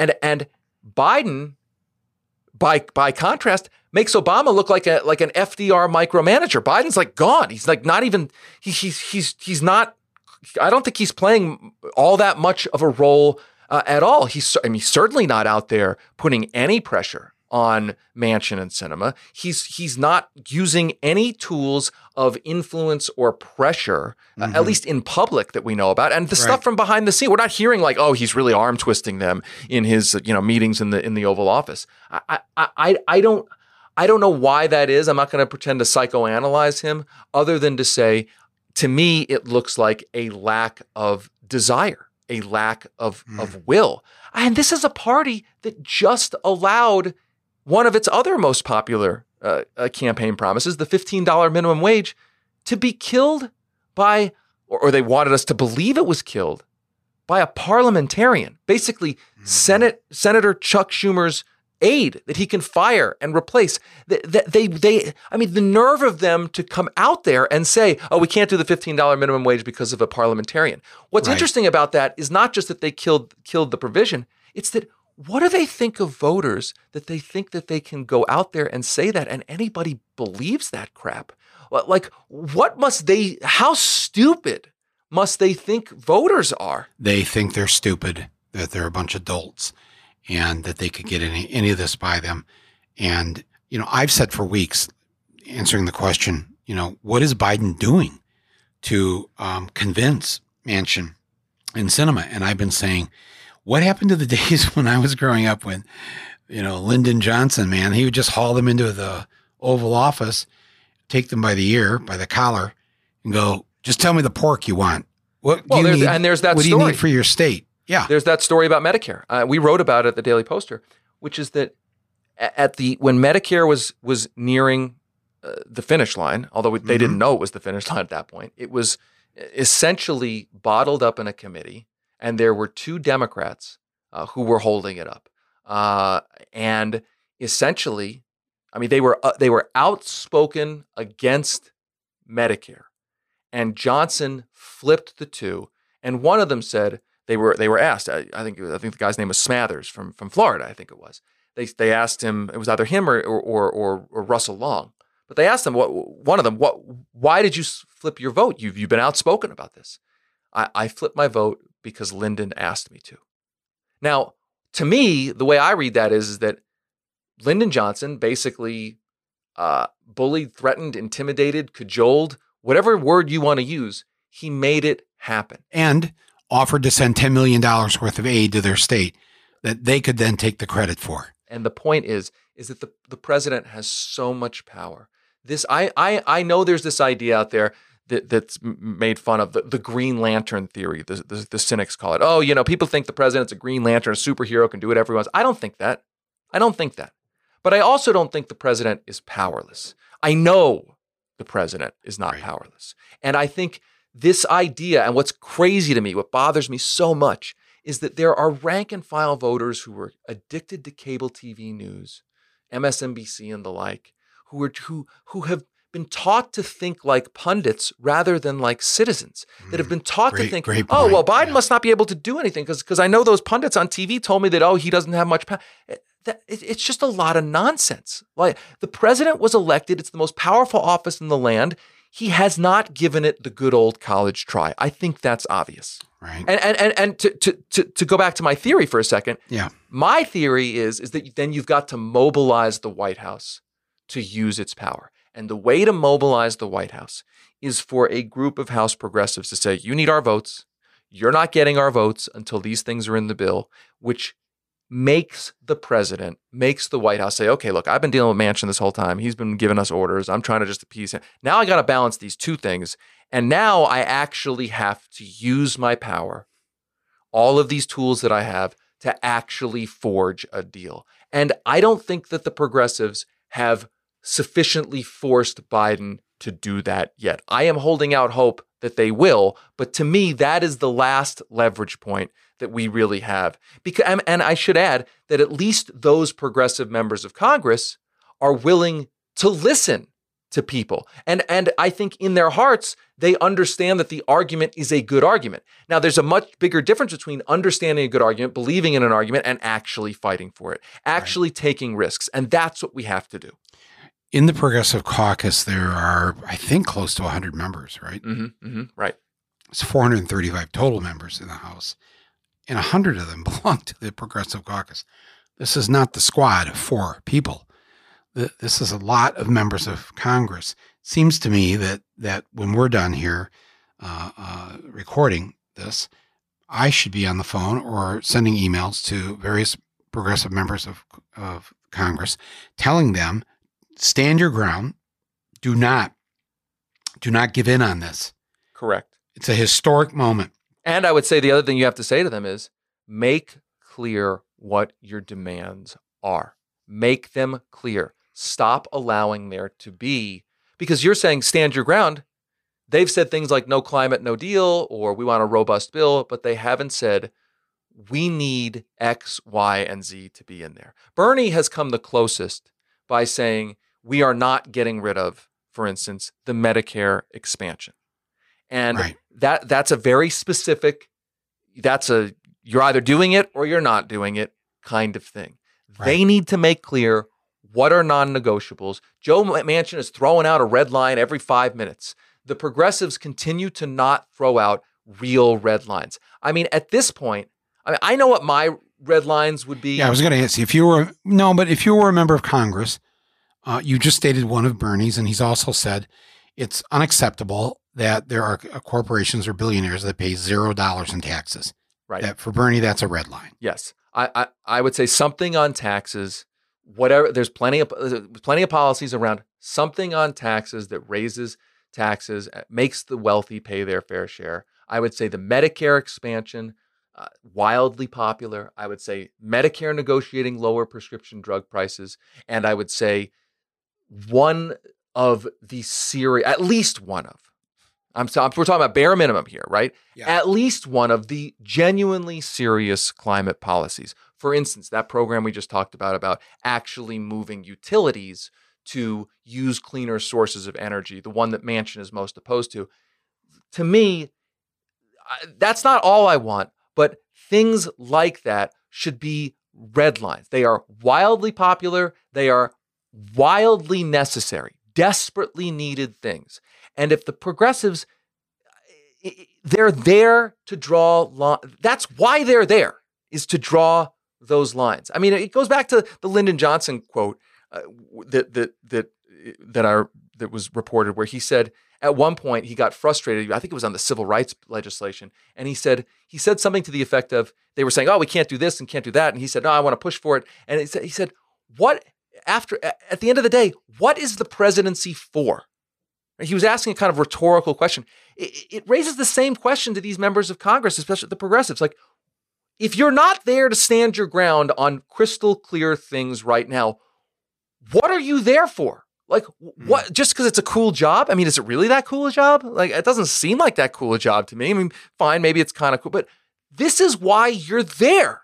And, and Biden, by, by contrast, makes Obama look like a like an FDR micromanager. Biden's like gone. He's like not even he, he's he's he's not. I don't think he's playing all that much of a role uh, at all. He's I mean he's certainly not out there putting any pressure on Manchin and Sinema. He's he's not using any tools of influence or pressure, uh, at Mhm. least in public that we know about. And the stuff from behind the scene, we're not hearing like, oh, he's really arm twisting them in his you know meetings in the in the Oval Office. I I I, I don't. I don't know why that is. I'm not going to pretend to psychoanalyze him, other than to say, to me, it looks like a lack of desire, a lack of, Mm. of will. And this is a party that just allowed one of its other most popular uh, uh, campaign promises, the $15 minimum wage, to be killed by, or, or they wanted us to believe it was killed by a parliamentarian, basically Senate Senator Chuck Schumer's aide that he can fire and replace. They, they, they, I mean, the nerve of them to come out there and say, "Oh, we can't do the fifteen dollar minimum wage because of a parliamentarian." What's Right. interesting about that is not just that they killed killed the provision; it's that what do they think of voters that they think that they can go out there and say that, and anybody believes that crap? Like, what must they? How stupid must they think voters are? They think they're stupid, that they're a bunch of dolts, and that they could get any any of this by them. And you know, I've said for weeks, answering the question, you know, what is Biden doing to um, convince Manchin and Sinema? And I've been saying, what happened to the days when I was growing up when, you know, Lyndon Johnson, man, he would just haul them into the Oval Office, take them by the ear, by the collar, and go, just tell me the pork you want. What Well, do you there's, need? and there's that what do you need for your state? Yeah. There's that story about Medicare. Uh, we wrote about it at the Daily Poster, which is that at the when Medicare was was nearing uh, the finish line, although they didn't know it was the finish line at that point, it was essentially bottled up in a committee, and there were two Democrats uh, who were holding it up, uh, and essentially, I mean, they were uh, they were outspoken against Medicare, and Johnson flipped the two, and one of them said they were they were asked. I, I think I think the guy's name was Smathers from from Florida. I think it was. They they asked him. It was either him or or or, or Russell Long. But they asked him what one of them what why did you flip your vote? You've you've been outspoken about this. I, I flipped my vote because Lyndon asked me to. Now, to me, the way I read that is, is that Lyndon Johnson basically uh, bullied, threatened, intimidated, cajoled, whatever word you want to use. He made it happen. And offered to send $10 million worth of aid to their state that they could then take the credit for. And the point is, is that the, the president has so much power. This I, I I know there's this idea out there that, that's made fun of the, the Green Lantern theory. The, the, the cynics call it. Oh, you know, people think the president's a Green Lantern, a superhero, can do whatever he wants. I don't think that. I don't think that. But I also don't think the president is powerless. I know the president is not Right. powerless. And I think this idea, and what's crazy to me, what bothers me so much, is that there are rank and file voters who are addicted to cable TV news, MSNBC and the like, who are who who have been taught to think like pundits rather than like citizens, that have been taught to think, oh, well. Biden Yeah. must not be able to do anything because I know those pundits on TV told me that, oh, he doesn't have much power. Eh, that, it, it's just a lot of nonsense. Like the president was elected, it's the most powerful office in the land. He has not given it the good old college try. I think that's obvious. Right. And and and, and to, to to to go back to my theory for a second, yeah. my theory is is that then you've got to mobilize the White House to use its power. And the way to mobilize the White House is for a group of House progressives to say, you need our votes. You're not getting our votes until these things are in the bill, which makes the president, makes the White House say, okay, look, I've been dealing with Manchin this whole time. He's been giving us orders. I'm trying to just appease him. Now I got to balance these two things. And now I actually have to use my power, all of these tools that I have to actually forge a deal. And I don't think that the progressives have sufficiently forced Biden to do that yet. I am holding out hope that they will, but to me, that is the last leverage point that we really have. Because, and- I should add that at least those progressive members of Congress are willing to listen to people. And and I think in their hearts they understand that the argument is a good argument. Now there's a much bigger difference between understanding a good argument, believing in an argument and actually fighting for it, actually taking risks. And that's what we have to do. In the Progressive Caucus, there are, I think, close to 100 members, right? Mhm, mhm, right. It's 435 total members in the House, and 100 of them belong to the Progressive Caucus. This is not the squad of four people. Th- This is a lot of members of Congress. Seems to me that that when we're done here uh, uh, recording this, I should be on the phone or sending emails to various progressive members of of Congress, telling them, stand your ground, do not do not give in on this. Correct. It's a historic moment. And I would say the other thing you have to say to them is make clear what your demands are. Make them clear. Stop allowing there to be, because you're saying stand your ground. They've said things like no climate, no deal, or we want a robust bill, but they haven't said we need X, Y, and Z to be in there. Bernie has come the closest by saying we are not getting rid of, for instance, the Medicare expansion. And Right. that that's a very specific that's a you're either doing it or you're not doing it kind of thing. They need to make clear what are non-negotiables. Joe Manchin is throwing out a red line every 5 minutes. The progressives continue to not throw out real red lines. I mean, at this point, I mean, I know what my red lines would be. Yeah, I was going to ask you if you were no, but if you were a member of Congress, uh, you just stated one of Bernie's, and he's also said it's unacceptable that there are uh, corporations or billionaires that pay zero dollars in taxes. Right. That for Bernie, that's a red line. Yes, I, I I would say something on taxes. Whatever, there's plenty of there's plenty of policies around something on taxes that raises taxes, uh, makes the wealthy pay their fair share. I would say the Medicare expansion, uh, wildly popular. I would say Medicare negotiating lower prescription drug prices, and I would say one of the serious, at least one of. I'm so we're talking about bare minimum here, right? Yeah. At least one of the genuinely serious climate policies. For instance, that program we just talked about about actually moving utilities to use cleaner sources of energy, the one that Manchin is most opposed to. To me, that's not all I want, but things like that should be red lines. They are wildly popular, they are wildly necessary, desperately needed things. And if the progressives they're there to draw li- that's why they're there is to draw those lines. I mean, it goes back to the Lyndon Johnson quote uh, that that that that are that was reported where he said at one point he got frustrated. I think it was on the civil rights legislation, and he said he said something to the effect of they were saying, "Oh, we can't do this and can't do that," and he said, "No, I want to push for it." And he said, he said, "What after at the end of the day, what is the presidency for?" He was asking a kind of rhetorical question. It, it raises the same question to these members of Congress, especially the progressives, like. If you're not there to stand your ground on crystal clear things right now, what are you there for? Like what? Mm. Just because it's a cool job? I mean, is it really that cool a job? Like it doesn't seem like that cool a job to me. I mean, fine, maybe it's kind of cool, but this is why you're there.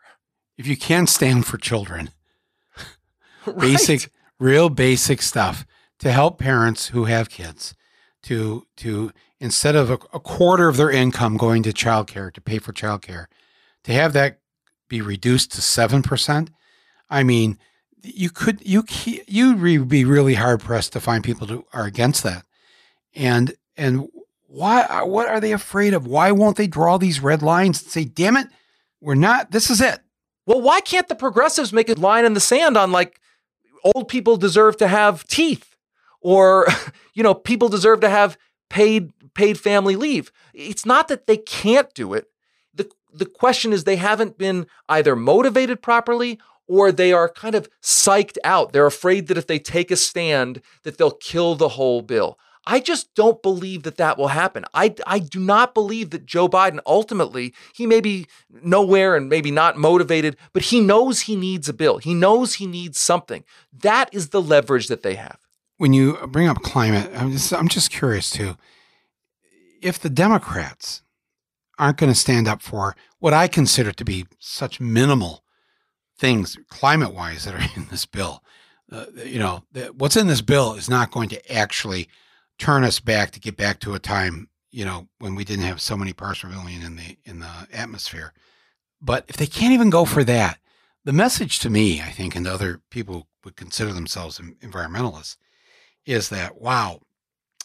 If you can't stand for children, right. basic, real basic stuff to help parents who have kids to to instead of a, a quarter of their income going to childcare to pay for childcare, to have that be reduced to seven percent. I mean, you could you you'd be really hard pressed to find people who are against that. And and why what are they afraid of? Why won't they draw these red lines and say, "Damn it, we're not. This is it." Well, why can't the progressives make a line in the sand on like old people deserve to have teeth or you know, people deserve to have paid paid family leave. It's not that they can't do it. The the question is they haven't been either motivated properly or they are kind of psyched out. They're afraid that if they take a stand, that they'll kill the whole bill. I just don't believe that that will happen. I, I do not believe that Joe Biden ultimately, he may be nowhere and maybe not motivated, but he knows he needs a bill. He knows he needs something. That is the leverage that they have. When you bring up climate, I'm just, I'm just curious too. If the Democrats aren't going to stand up for what I consider to be such minimal things climate wise that are in this bill. Uh, you know, what's in this bill is not going to actually turn us back to get back to a time, you know, when we didn't have so many parts per million in the in the atmosphere. But if they can't even go for that, the message to me, I think, and other people would consider themselves environmentalists, is that wow,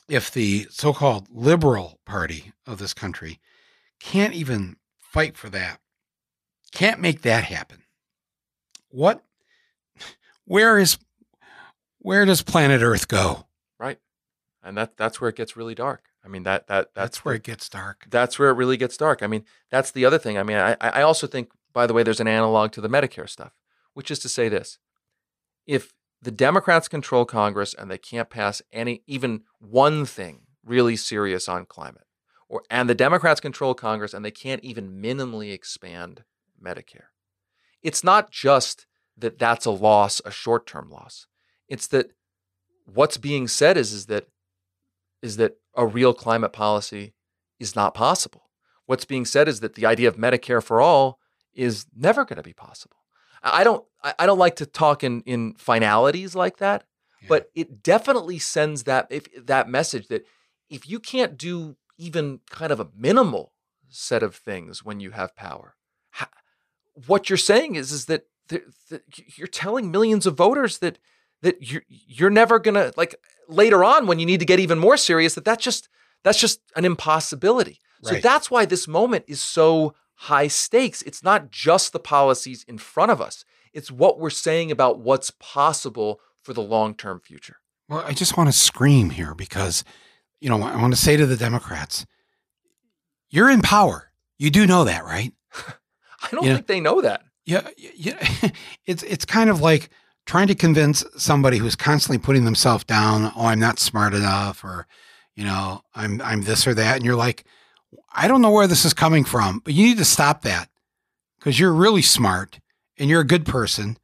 if the so-called liberal party of this country can't even fight for that, can't make that happen, what where is where does planet Earth go? And that that's where it gets really dark. I mean that that that's, that's where it gets dark. That's where it really gets dark. I mean, that's the other thing. I mean, I I also think by the way there's an analog to the Medicare stuff, which is to say this. If the Democrats control Congress and they can't pass any even one thing really serious on climate, or and the Democrats control Congress and they can't even minimally expand Medicare it's not just that that's a loss, a short-term loss. It's that what's being said is, is that is that a real climate policy is not possible. What's being said is that the idea of Medicare for all is never going to be possible. I don't I don't like to talk in in finalities like that, yeah. but it definitely sends that if that message that if you can't do even kind of a minimal set of things when you have power, what you're saying is is that, you're telling millions of voters that that you're you're never gonna like later on when you need to get even more serious that that's just that's just an impossibility. Right. So that's why this moment is so high stakes. It's not just the policies in front of us. It's what we're saying about what's possible for the long-term future. Well, I just want to scream here because you know, I want to say to the Democrats, you're in power. You do know that, right? I don't think they know that. Yeah, yeah. it's it's kind of like trying to convince somebody who's constantly putting themselves down. Oh, I'm not smart enough, or you know, I'm I'm this or that, and you're like, I don't know where this is coming from, but you need to stop that because you're really smart and you're a good person,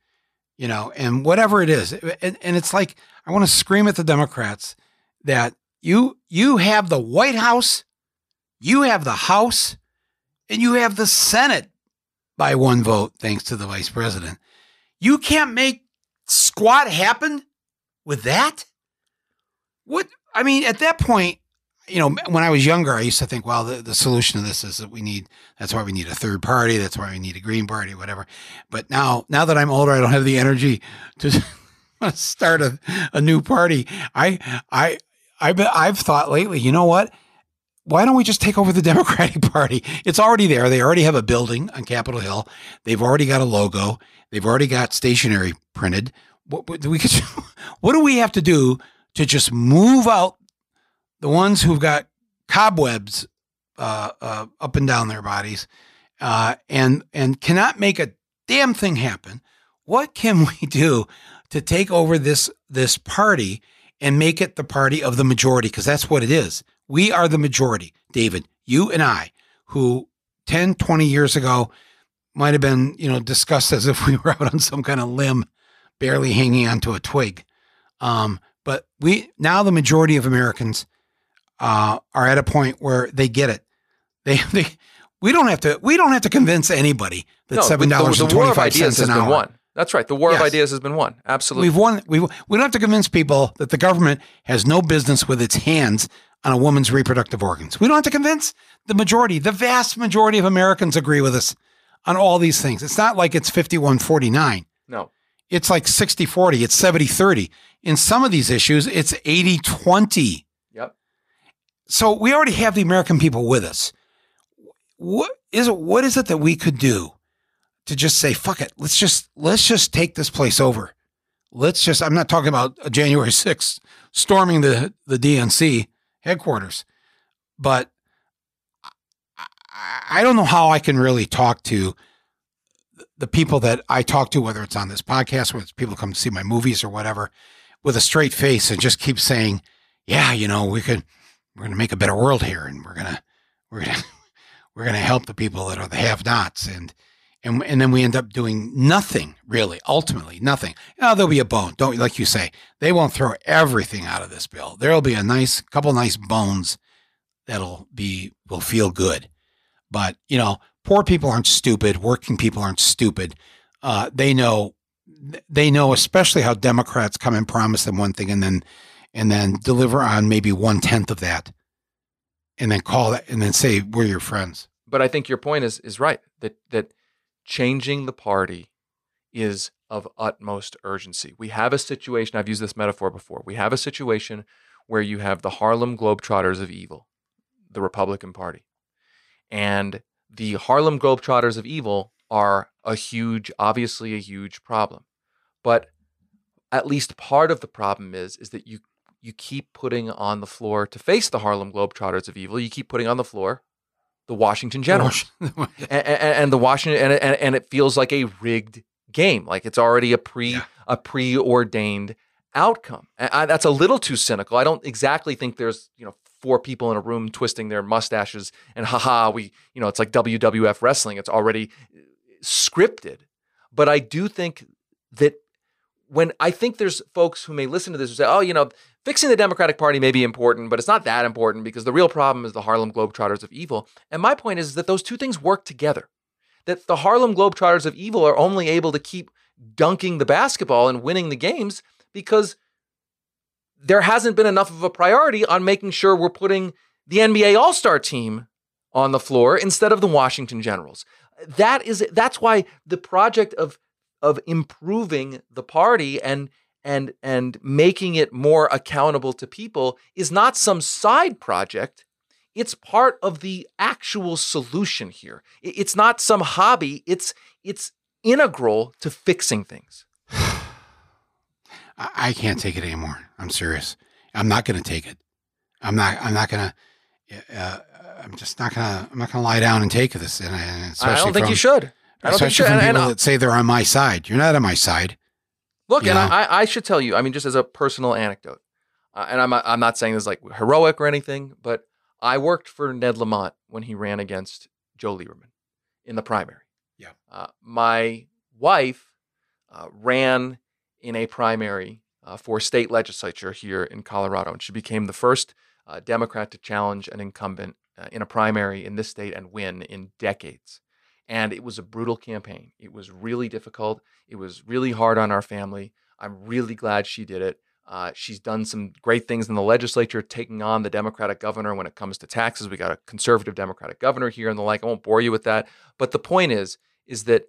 you know, and whatever it is, and, and it's like I want to scream at the Democrats that you you have the White House, you have the House, and you have the Senate by one vote, thanks to the vice president. You can't make squat happen with that? What? I mean, at that point, you know, when I was younger, I used to think, well, the, the solution to this is that we need, that's why we need a third party. That's why we need a green party, whatever. But now, now that I'm older, I don't have the energy to start a, a new party. I, I, I've, I've thought lately, you know what? why don't we just take over the Democratic Party? It's already there. They already have a building on Capitol Hill. They've already got a logo. They've already got stationery printed. What, what, we could, what do we have to do to just move out the ones who've got cobwebs uh, uh, up and down their bodies uh, and and cannot make a damn thing happen. What can we do to take over this this party and make it the party of the majority? Because that's what it is. We are the majority, David. You and I, who 10, 20 years ago might have been, you know, discussed as if we were out on some kind of limb, barely hanging onto a twig. Um, but we now the majority of Americans uh, are at a point where they get it. They they we don't have to we don't have to convince anybody that No, seven dollars the, and of ideas has an been hour. won. That's right. The war Yes. of ideas has been won. Absolutely. We've won. We we don't have to convince people that the government has no business with its hands on a woman's reproductive organs. We don't have to convince the majority, the vast majority of Americans agree with us on all these things. It's not like it's 51 49. no. It's like 60 40. It's 70 30. In some of these issues, it's 80 20. Yep. So we already have the American people with us. What is it? What is it that we could do to just say, fuck it. Let's just, let's just take this place over. Let's just, I'm not talking about January 6th storming the, the DNC headquarters, but I, don't know how I can really talk to the people that I talk to, whether it's on this podcast, whether it's people come to see my movies or whatever, with a straight face and just keep saying, yeah, you know, we could, we're going to make a better world here and we're to, we're to, we're to help the people that are the have nots. And, and, and then we end up doing nothing really, ultimately nothing. Now there'll be a bone. Don't, like you say, they won't throw everything out of this bill. There'll be a nice couple nice bones that'll be, will feel good. But, you know, poor people aren't stupid. Working people aren't stupid. Uh, they know, they know, especially how Democrats come and promise them one thing and then, and then deliver on maybe one tenth of that, and then call it and then say we're your friends. But I think your point is is right that that changing the party is of utmost urgency. We have a situation, I've used this metaphor before. We have a situation where you have the Harlem Globetrotters of evil, the Republican Party. And the Harlem Globetrotters of evil are a huge, obviously a huge problem. But at least part of the problem is is that you you keep putting on the floor to face the Harlem Globetrotters of evil. You keep putting on the floor the Washington Generals and, and, and the Washington and, and and it feels like a rigged game, like it's already a pre Yeah. a preordained outcome. I, that's a little too cynical. I don't exactly think there's you know four people in a room twisting their mustaches and haha we you know it's like WWF wrestling. It's already scripted. But I do think that when I think there's folks who may listen to this who say, oh, you know, fixing the Democratic Party may be important, but it's not that important because the real problem is the Harlem Globetrotters of evil. And my point is that those two things work together. That the Harlem Globetrotters of evil are only able to keep dunking the basketball and winning the games because there hasn't been enough of a priority on making sure we're putting the NBA All-Star team on the floor instead of the Washington Generals. That is that's why the project of of improving the party and and and making it more accountable to people is not some side project. It's part of the actual solution here. It's not some hobby. It's it's integral to fixing things I can't take it anymore. I'm serious. I'm not going to take it. I'm not. I'm not going to. Uh, I'm just not going to. I'm not going to lie down and take this. And, and i don't think from, you should i don't think you should from and, people and, uh, that say they're on my side. You're not on my side. Look, You and? I, I- I should tell you, I mean, just as a personal anecdote, uh, and I'm, I'm not saying this like heroic or anything, but I worked for Ned Lamont when he ran against Joe Lieberman in the primary. Yeah. Uh, my wife uh, ran in a primary uh, for state legislature here in Colorado, and she became the first uh, Democrat to challenge an incumbent uh, in a primary in this state and win in decades. And it was a brutal campaign. It was really difficult. It was really hard on our family. I'm really glad she did it. Uh, she's done some great things in the legislature, taking on the Democratic governor when it comes to taxes. We got a conservative Democratic governor here and the like. I won't bore you with that. But the point is, is that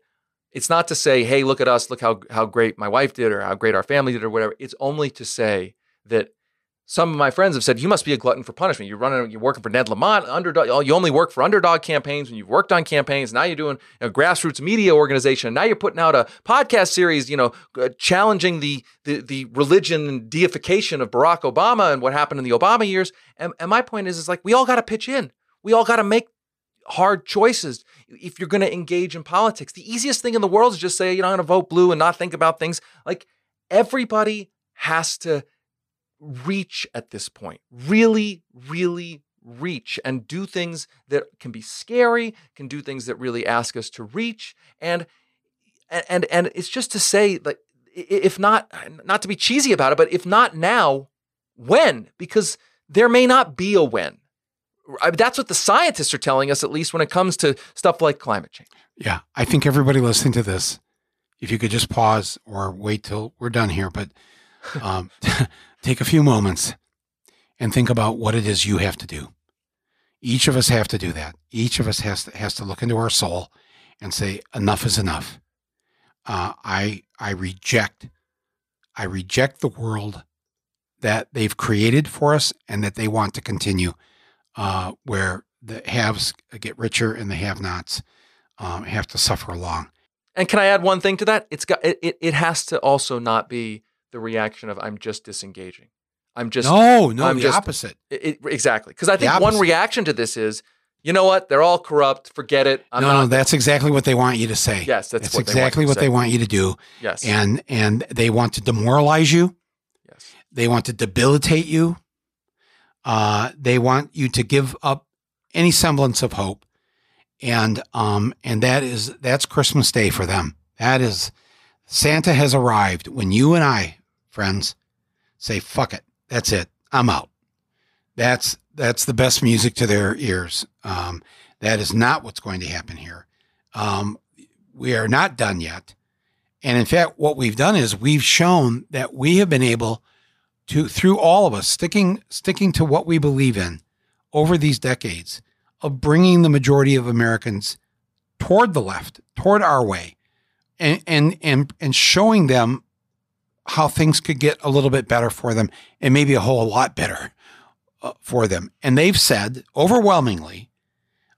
it's not to say, hey, look at us, look how how great my wife did or how great our family did or whatever. It's only to say that some of my friends have said you must be a glutton for punishment. You're running, you're working for Ned Lamont, underdog. You only work for underdog campaigns when you've worked on campaigns. Now you're doing a grassroots media organization. Now you're putting out a podcast series, you know, uh, challenging the, the the religion and deification of Barack Obama and what happened in the Obama years. And, and my point is, is like we all got to pitch in. We all got to make hard choices if you're going to engage in politics. The easiest thing in the world is just say, you know, I'm going to vote blue and not think about things. Like everybody has to reach at this point. Really, really reach and do things that can be scary, can do things that really ask us to reach. And and and it's just to say like if not not to be cheesy about it, but if not now, when? Because there may not be a when. That's what the scientists are telling us, at least when it comes to stuff like climate change. Yeah, I think everybody listening to this, if you could just pause or wait till we're done here, but um, take a few moments and think about what it is you have to do. Each of us have to do that. Each of us has to, has to look into our soul and say, enough is enough. Uh, I, I reject, I reject the world that they've created for us and that they want to continue, uh, where the haves get richer and the have-nots um, have to suffer along. And can I add one thing to that? It's got it. It, it has to also not be the reaction of I'm just disengaging. I'm just no, no, I'm the just, opposite. It, exactly, because I think one reaction to this is, you know what? They're all corrupt. Forget it. I'm no, not. no, that's exactly what they want you to say. yes, that's, That's what exactly they want what to they want you to do, Yes. and and they want to demoralize you. yes. They want to debilitate you. Uh, they want you to give up any semblance of hope, and um, and that is that's Christmas Day for them. That is Santa has arrived when you and I, friends, say fuck it. That's it. I'm out. That's that's the best music to their ears. Um, that is not what's going to happen here. Um, we are not done yet. And in fact, what we've done is we've shown that we have been able to, through all of us, sticking sticking to what we believe in over these decades of bringing the majority of Americans toward the left, toward our way, and and and and showing them how things could get a little bit better for them, and maybe a whole lot better uh, for them. And they've said overwhelmingly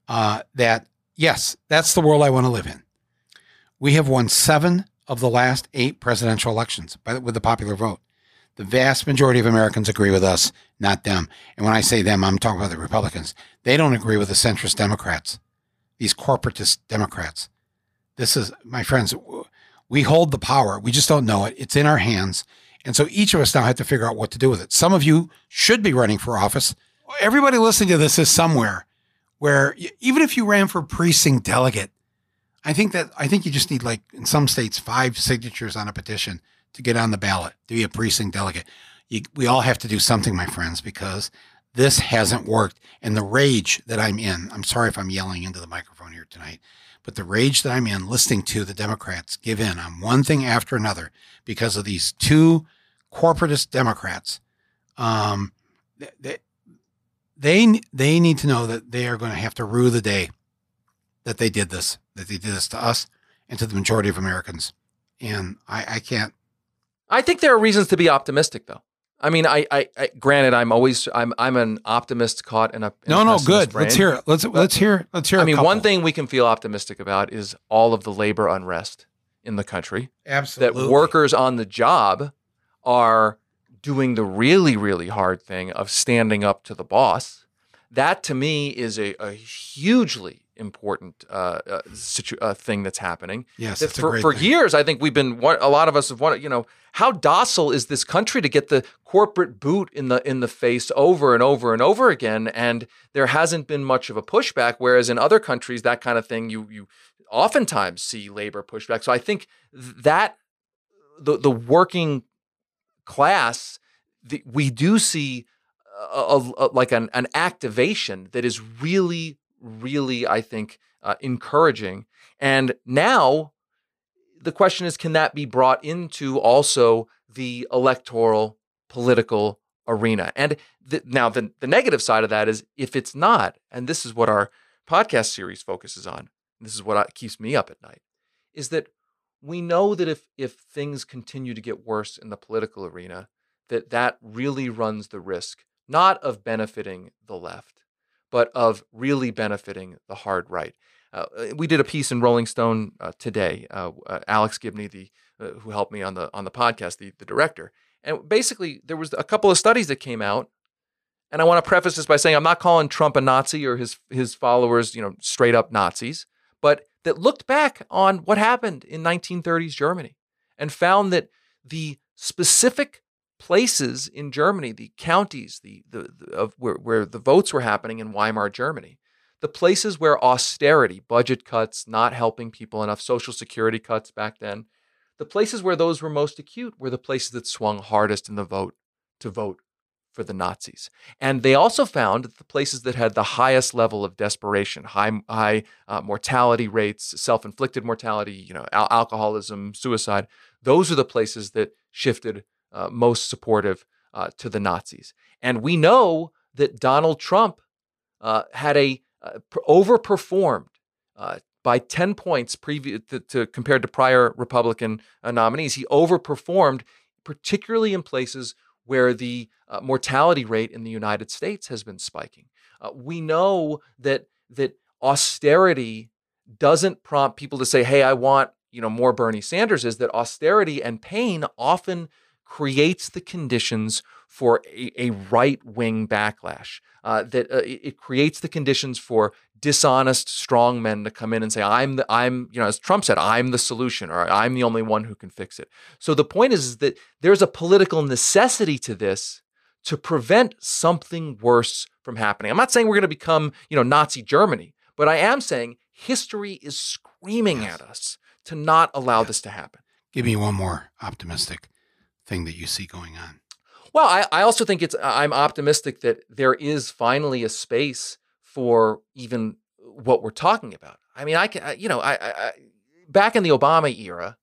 uh, that yes, that's the world I want to live in. We have won seven of the last eight presidential elections by, with the popular vote. The vast majority of Americans agree with us, not them. And when I say them, I'm talking about the Republicans. They don't agree with the centrist Democrats, these corporatist Democrats. This is, my friends, we hold the power. We just don't know it. It's in our hands. And so each of us now have to figure out what to do with it. Some of you should be running for office. Everybody listening to this is somewhere where even if you ran for precinct delegate, I think that I think you just need like in some states five signatures on a petition to get on the ballot to be a precinct delegate. You, we all have to do something, my friends, because this hasn't worked. And the rage that I'm in, I'm sorry if I'm yelling into the microphone here tonight, but the rage that I'm in listening to the Democrats give in on one thing after another because of these two corporatist Democrats, um, they, they, they need to know that they are going to have to rue the day that they did this, that they did this to us and to the majority of Americans. And I, I can't. I think there are reasons to be optimistic, though. I mean, I, I, I granted, I'm always, I'm, I'm an optimist caught in a in No, a no, good. brain. Let's hear it. Let's let's hear. Let's hear. I a mean, couple. one thing we can feel optimistic about is all of the labor unrest in the country. absolutely that workers on the job are doing the really, really hard thing of standing up to the boss. That to me is a, a hugely important uh, uh, situ- uh, thing that's happening. Yes, That it's a for great for thing. years, I think we've been a lot of us have wanted. You know, how docile is this country to get the corporate boot in the in the face over and over and over again? And there hasn't been much of a pushback. Whereas in other countries, that kind of thing you you oftentimes see labor pushback. So I think that the the working class, the, we do see a, a- a- like an, an activation that is really, really, I think, uh, encouraging. And now the question is, can that be brought into also the electoral political arena? And the, now the, the negative side of that is if it's not, and this is what our podcast series focuses on, this is what keeps me up at night, is that we know that if if things continue to get worse in the political arena, that that really runs the risk not of benefiting the left, but of really benefiting the hard right. Uh, we did a piece in Rolling Stone uh, today. Uh, uh Alex Gibney, the uh, who helped me on the on the podcast, the the director, and basically there was a couple of studies that came out. And I want to preface this by saying I'm not calling Trump a Nazi or his his followers, you know, straight up Nazis, but that looked back on what happened in 1930s Germany and found that the specific places in Germany, the counties, the, the, the of where, where the votes were happening in Weimar Germany, the places where austerity, budget cuts, not helping people enough, social security cuts back then, the places where those were most acute were the places that swung hardest in the vote to vote for the Nazis. And they also found that the places that had the highest level of desperation, high, high uh, mortality rates, self-inflicted mortality, you know, al- alcoholism, suicide, those are the places that shifted uh, most supportive uh, to the Nazis. And we know that Donald Trump uh, had a uh, overperformed uh, by 10 points previous to, to, compared to prior Republican uh, nominees. He overperformed, particularly in places where the uh, mortality rate in the United States has been spiking. Uh, we know that that austerity doesn't prompt people to say, "Hey, I want you know more Bernie Sanders." Is that austerity and pain often creates the conditions for a, a right wing backlash. Uh, that uh, it, creates the conditions for dishonest strong men to come in and say i'm the i'm you know as trump said i'm the solution or i'm the only one who can fix it so the point is, is that there's a political necessity to this to prevent something worse from happening i'm not saying we're going to become you know nazi germany but i am saying history is screaming yes. at us to not allow yes. this to happen give me one more optimistic thing that you see going on well I, I also think it's i'm optimistic that there is finally a space for even what we're talking about. I mean, I can, you know, I, I, back in the Obama era,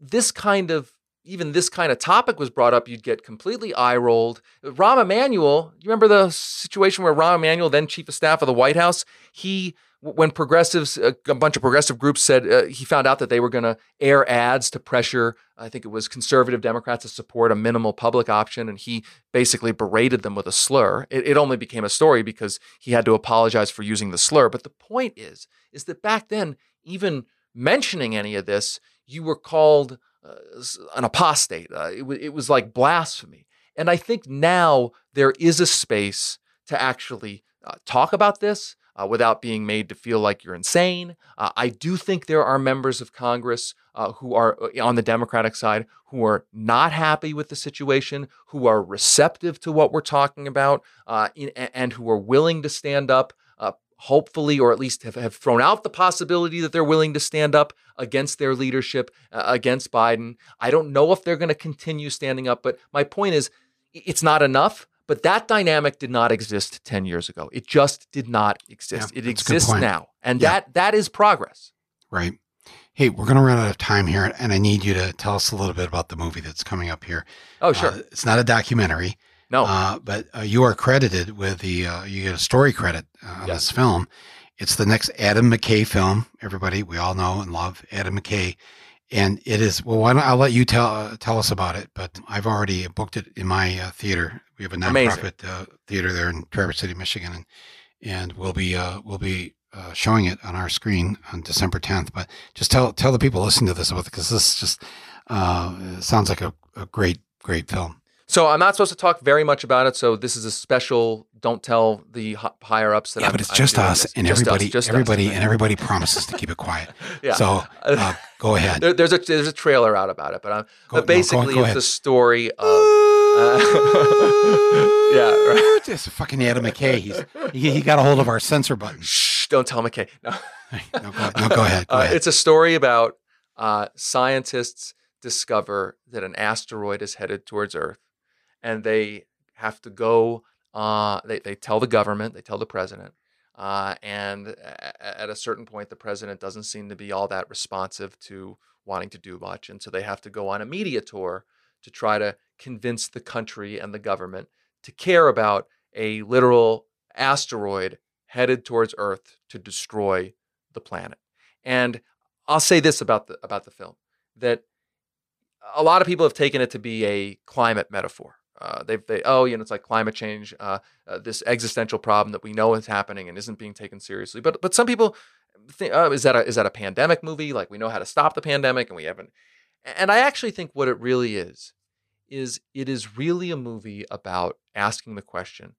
this kind of even this kind of topic was brought up, you'd get completely eye rolled. Rahm Emanuel, you remember the situation where Rahm Emanuel, then chief of staff of the White House, he when progressives, a bunch of progressive groups said uh, he found out that they were going to air ads to pressure, I think it was conservative Democrats to support a minimal public option, and he basically berated them with a slur. It, it only became a story because he had to apologize for using the slur. But the point is, is that back then, even mentioning any of this, you were called uh, an apostate. Uh, it, w- it was like blasphemy. And I think now there is a space to actually uh, talk about this uh, without being made to feel like you're insane. Uh, I do think there are members of Congress uh, who are uh, on the Democratic side who are not happy with the situation, who are receptive to what we're talking about, uh, in, and who are willing to stand up. Uh, hopefully, or at least have, have thrown out the possibility that they're willing to stand up against their leadership, against Biden. I don't know if they're going to continue standing up, but my point is it's not enough but that dynamic did not exist 10 years ago. It just did not exist. Yeah, it exists now. And yeah. that that is progress. Right. Hey, we're going to run out of time here, and I need you to tell us a little bit about the movie that's coming up here. Oh, sure. Uh, it's not a documentary. No. Uh, but uh, you are credited with the, uh, you get a story credit uh, on yes. this film. It's the next Adam McKay film. Everybody, we all know and love Adam McKay and it is well. Why don't I'll let you tell uh, tell us about it? But I've already booked it in my uh, theater. We have a nonprofit uh, theater there in Traverse City, Michigan, and and we'll be uh, we'll be uh, showing it on our screen on December 10th. But just tell tell the people listening to this about because this just uh, sounds like a, a great great film. So I'm not supposed to talk very much about it. So this is a special. Don't tell the higher ups that. Yeah, I'm, but it's just us and just everybody, us, everybody, us. and everybody promises to keep it quiet. yeah. So uh, go ahead. There, there's a there's a trailer out about it, but I'm, go, but basically no, go, go it's the story of. Uh, yeah, right. It's fucking Adam McKay. He's he, he, got a hold of our censor button. Shh! Don't tell McKay. No. no, go, no, go ahead. Go uh, ahead. It's a story about uh, scientists discover that an asteroid is headed towards Earth and they have to go. Uh, they they tell the government, they tell the president, uh, and at a certain point, the president doesn't seem to be all that responsive to wanting to do much, and so they have to go on a media tour to try to convince the country and the government to care about a literal asteroid headed towards Earth to destroy the planet. And I'll say this about the about the film that a lot of people have taken it to be a climate metaphor Uh, they've they oh you know it's like climate change, uh, uh, this existential problem that we know is happening and isn't being taken seriously. But but some people think oh, is that a, is that a pandemic movie? Like we know how to stop the pandemic and we haven't. And I actually think what it really is is it is really a movie about asking the question: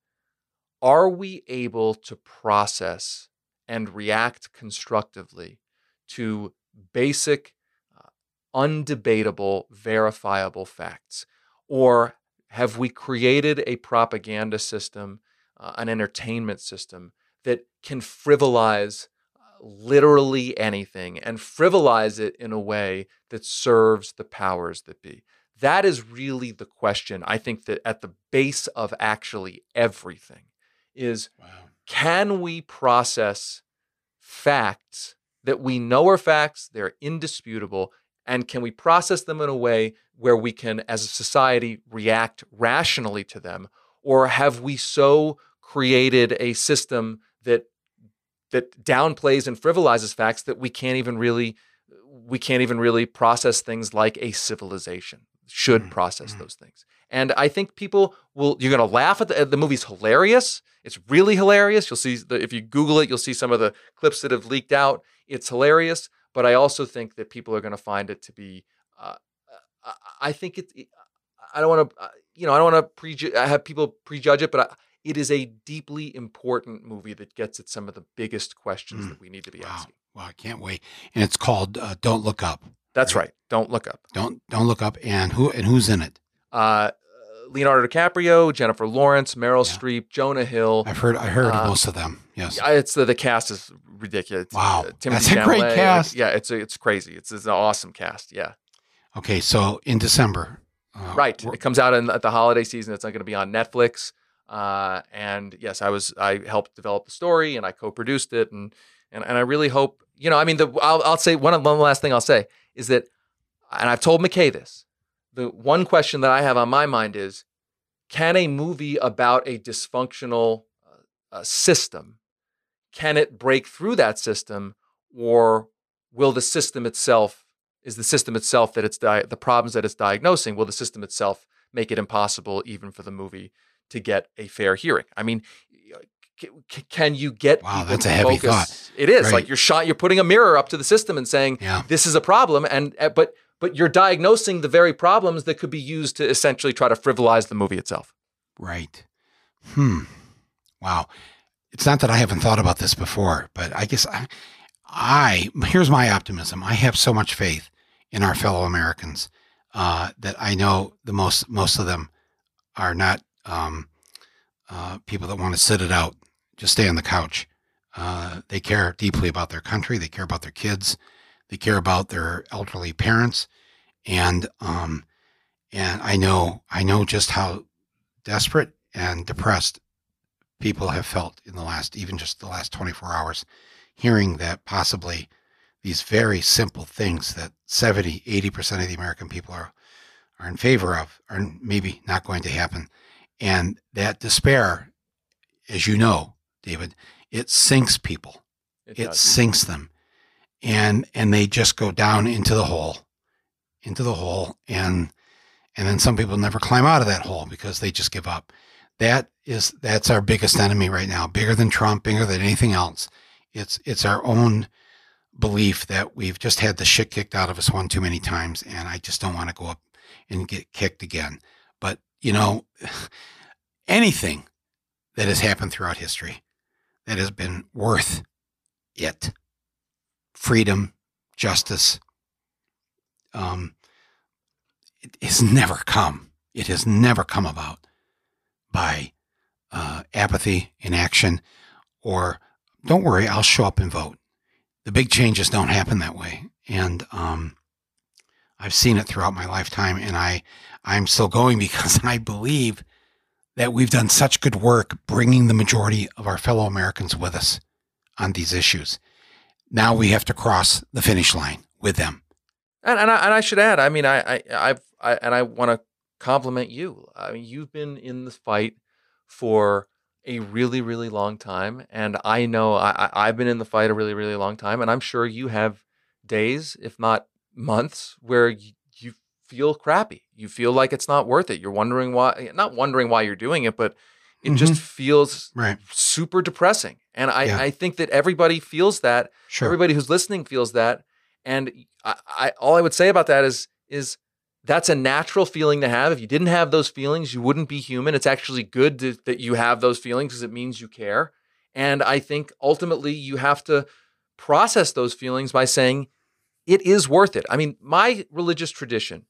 Are we able to process and react constructively to basic, uh, undebatable, verifiable facts? Or have we created a propaganda system, uh, an entertainment system that can frivolize uh, literally anything and frivolize it in a way that serves the powers that be? That is really the question. I think that at the base of actually everything is Wow. can we process facts that we know are facts, they're indisputable, and can we process them in a way where we can, as a society, react rationally to them? Or have we so created a system that that downplays and frivolizes facts that we can't even really we can't even really process things like a civilization should Mm, process mm. those things. And I think people will you're going to laugh at the the movie's hilarious. It's really hilarious. You'll see the, if you Google it, you'll see some of the clips that have leaked out. It's hilarious, but I also think that people are going to find it to be. Uh, I- I think it. I don't want to. You know, I don't want to prejudge. I have people prejudge it, but I, it is a deeply important movie that gets at some of the biggest questions Mm. that we need to be Wow. asking. Wow. I can't wait. And it's called uh, Don't Look Up. That's Right. right. Don't look up. Don't don't look up. And who and who's in it? Uh, Leonardo DiCaprio, Jennifer Lawrence, Meryl Yeah. Streep, Jonah Hill. I've heard I heard Uh, most of them. Yes. It's the, the cast is ridiculous. Wow. uh, Timothy That's a great cast. Yeah, it's a, it's crazy. It's, it's an awesome cast. Yeah, Okay. So in December. Uh, right. It comes out in, at the holiday season. It's not going to be on Netflix. Uh, and yes, I was I helped develop the story and I co-produced it and and, and I really hope you know I mean the I'll, I'll say one one last thing I'll say is that and I've told McKay this the one question that I have on my mind is can a movie about a dysfunctional uh, uh, system can it break through that system or will the system itself is the system itself that it's di- the problems that it's diagnosing will the system itself make it impossible even for the movie to get a fair hearing? I mean can you get Wow, that's a heavy focus- thought. it is Right. like you're shot you're putting a mirror up to the system and saying Yeah. this is a problem and uh, but but you're diagnosing the very problems that could be used to essentially try to frivolize the movie itself Right. Hmm. Wow. It's not that I haven't thought about this before, but I guess I, I here's my optimism. I have so much faith in our fellow Americans uh, that I know the most most of them are not um, uh, people that want to sit it out, just stay on the couch. Uh, they care deeply about their country. They care about their kids. They care about their elderly parents, and um, and I know I know just how desperate and depressed people have felt in the last, even just the last 24 hours, hearing that possibly these very simple things that 70, 80% of the American people are, are in favor of are maybe not going to happen. And that despair, as you know, David, it sinks people. It, it sinks them. And and they just go down into the hole into the hole and and then some people never climb out of that hole because they just give up. That is that's our biggest enemy right now bigger than trump bigger than anything else. It's it's our own belief that we've just had the shit kicked out of us one too many times and i just don't want to go up and get kicked again. But you know anything that has happened throughout history that has been worth it. Freedom justice um it has never come. It has never come about by uh, apathy inaction or don't worry i'll show up and vote. The big changes don't happen that way. And um i've seen it throughout my lifetime and i i'm still going because i believe that we've done such good work bringing the majority of our fellow americans with us on these issues now we have to cross the finish line with them. And and I, and I should add, I mean, I I I've, I and I want to compliment you. I mean, you've been in this fight for a really really long time, and I know I I've been in the fight a really really long time, and I'm sure you have days, if not months, where feel crappy. You feel like it's not worth it. You're wondering why, not wondering why you're doing it, but it Mhm. just feels Right. super depressing. And I, Yeah. I think that everybody feels that. Sure. Everybody who's listening feels that. And I, I, all I would say about that is, is that's a natural feeling to have. If you didn't have those feelings, you wouldn't be human. It's actually good to, that you have those feelings because it means you care. And I think ultimately you have to process those feelings by saying it is worth it. I mean, my religious tradition,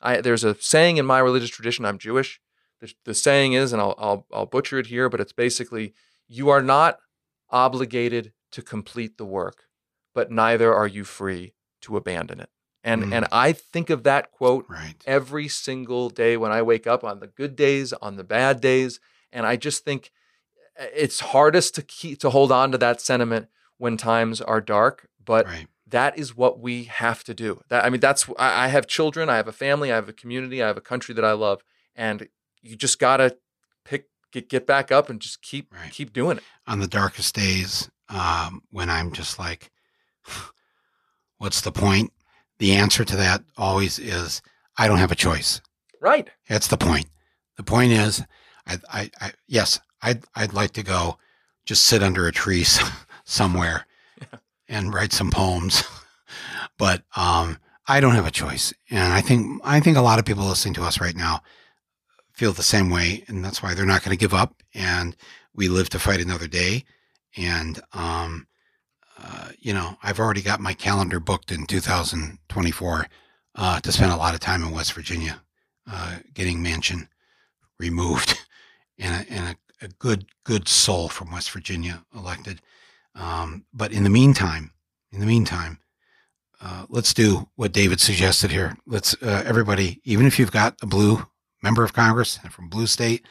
I, there's a saying in my religious tradition, I'm Jewish. The, the saying is, and I'll, I'll, I'll butcher it here, but it's basically you are not obligated to complete the work, but neither are you free to abandon it. And, Mm. and I think of that quote Right. every single day when I wake up on the good days, on the bad days. And I just think uh, it's hardest to keep to hold on to that sentiment when times are dark, but Right. That is what we have to do. That I mean, that's I, I have children, I have a family, I have a community, I have a country that I love, and you just gotta pick get, get back up and just keep Right. keep doing it. On the darkest days, um, when I'm just like, what's the point? The answer to that always is, I don't have a choice. Right. That's the point. The point is, I, I, I yes, I'd, I'd like to go just sit under a tree somewhere and write some poems, but um, I don't have a choice. And I think, I think a lot of people listening to us right now feel the same way, and that's why they're not going to give up. And we live to fight another day. And um, uh, you know, I've already got my calendar booked in 2024 uh, to spend a lot of time in West Virginia uh, getting Manchin removed and, a, and a, a good good soul from West Virginia elected. Um, but in the meantime, in the meantime, uh, let's do what David suggested here. Let's uh, everybody, even if you've got a blue member of Congress from blue state,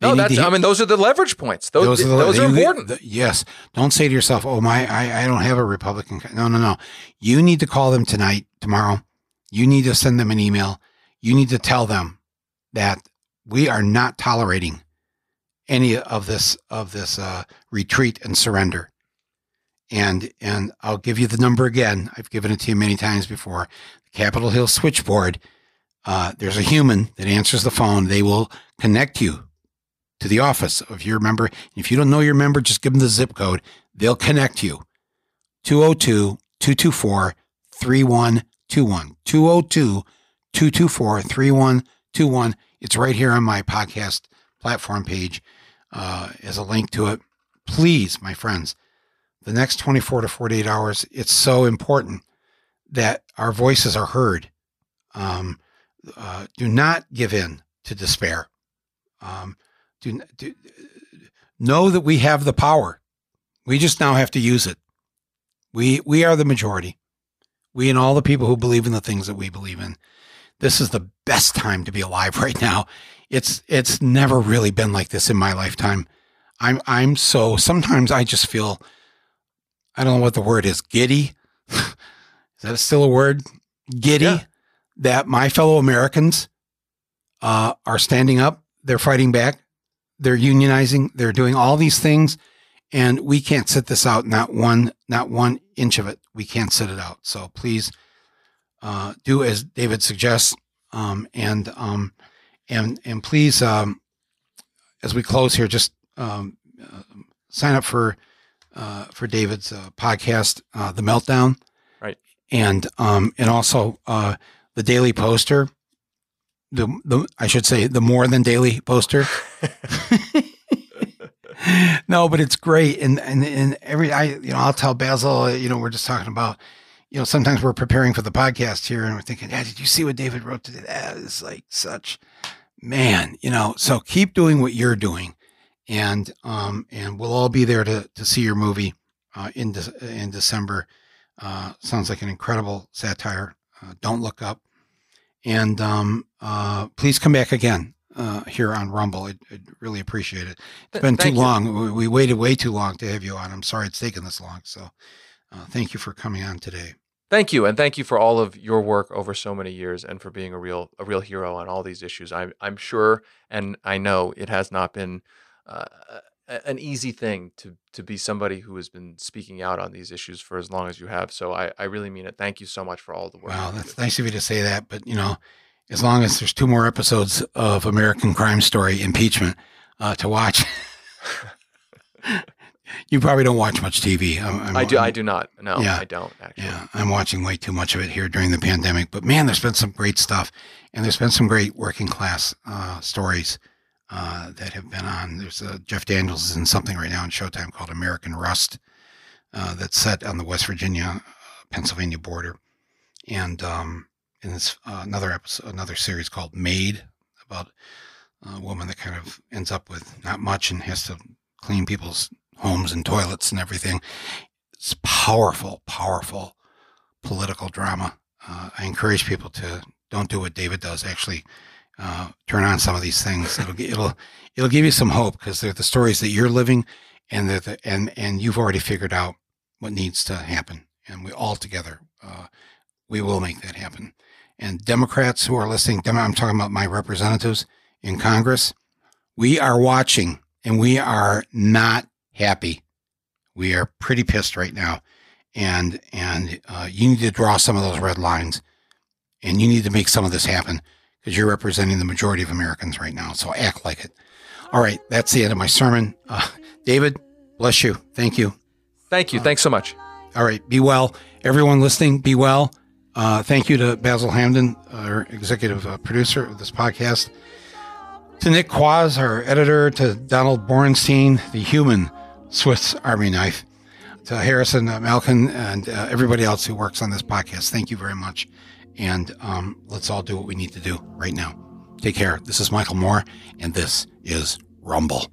No, that's to- I mean those are the leverage points. Those those the- are, you- important. the- yes. Don't say to yourself, "Oh my, I, I don't have a Republican." No, no, no. You need to call them tonight, tomorrow. You need to send them an email. You need to tell them that we are not tolerating any of this of this uh, retreat and surrender. And and I'll give you the number again. I've given it to you many times before. Capitol Hill switchboard. Uh, there's a human that answers the phone. They will connect you to the office of your member. If you don't know your member, just give them the zip code. They'll connect you. 202 224 3121. 202 224 3121. It's right here on my podcast platform page uh, as a link to it. Please, my friends, the next 24 to 48 hours, it's so important that our voices are heard. Um, uh, do not give in to despair. Um, do, do know that we have the power. We just now have to use it. We we are the majority. We and all the people who believe in the things that we believe in. This is the best time to be alive right now. It's it's never really been like this in my lifetime. I'm I'm so sometimes I just feel I don't know what the word is, giddy. is that still a word? Giddy Yeah. that my fellow Americans uh, are standing up, they're fighting back, they're unionizing, they're doing all these things, and we can't sit this out. Not one, not one inch of it. We can't sit it out. So please uh, do as David suggests, um, and um, and and please, um, as we close here, just um, uh, sign up for uh, for David's uh, podcast, uh, The Meltdown, Right. And um, and also uh, the Daily Poster. The, the I should say the more than daily poster. no, but it's great, and and and every I you know I'll tell Basel you know we're just talking about you know sometimes we're preparing for the podcast here and we're thinking yeah did you see what David wrote today that is like such man you know so keep doing what you're doing and um and we'll all be there to to see your movie uh, in De- in December uh, sounds like an incredible satire uh, don't look up and um uh please come back again uh, here on Rumble. I'd, I'd really appreciate it. It's been too you. long. We, we waited way too long to have you on. I'm sorry it's taken this long. So, uh, thank you for coming on today. Thank you, and thank you for all of your work over so many years, and for being a real a real hero on all these issues. I'm I'm sure, and I know it has not been uh, an easy thing to to be somebody who has been speaking out on these issues for as long as you have. So I, I really mean it. Thank you so much for all the work. Wow, that's nice of you to say that. But you know, as long as there's two more episodes of American Crime Story impeachment uh, to watch. you probably don't watch much TV. I'm, I'm, I do. I do not. No, Yeah. I don't actually. Yeah, I'm watching way too much of it here during the pandemic. But man, there's been some great stuff, and there's been some great working class uh, stories uh, that have been on. There's uh, Jeff Daniels is in something right now on Showtime called American Rust, uh, that's set on the West Virginia Pennsylvania border, and um, and it's uh, another episode, another series called Maid about a woman that kind of ends up with not much and has to clean people's homes and toilets and everything. It's powerful, powerful political drama. Uh, I encourage people to don't do what David does. Actually, uh, turn on some of these things. It'll it'll it'll give you some hope because they're the stories that you're living, and they're the, and and you've already figured out what needs to happen, and we all together uh, we will make that happen. And Democrats who are listening, I'm talking about my representatives in Congress. We are watching, and we are not happy. We are pretty pissed right now and and uh, you need to draw some of those red lines, and you need to make some of this happen because you're representing the majority of Americans right now. So act like it. All right, that's the end of my sermon. Uh, David, bless you. Thank you. Thank you. Thanks so much. All right, be well. Everyone listening, be well. Uh, thank you to Basel Hamdan, our executive uh, producer of this podcast. To Nick Quaz, our editor. To Donald Borenstein, the human Swiss Army knife. To Harrison uh, Malkin and uh, everybody else who works on this podcast. Thank you very much. And um, let's all do what we need to do right now. Take care. This is Michael Moore, and this is Rumble.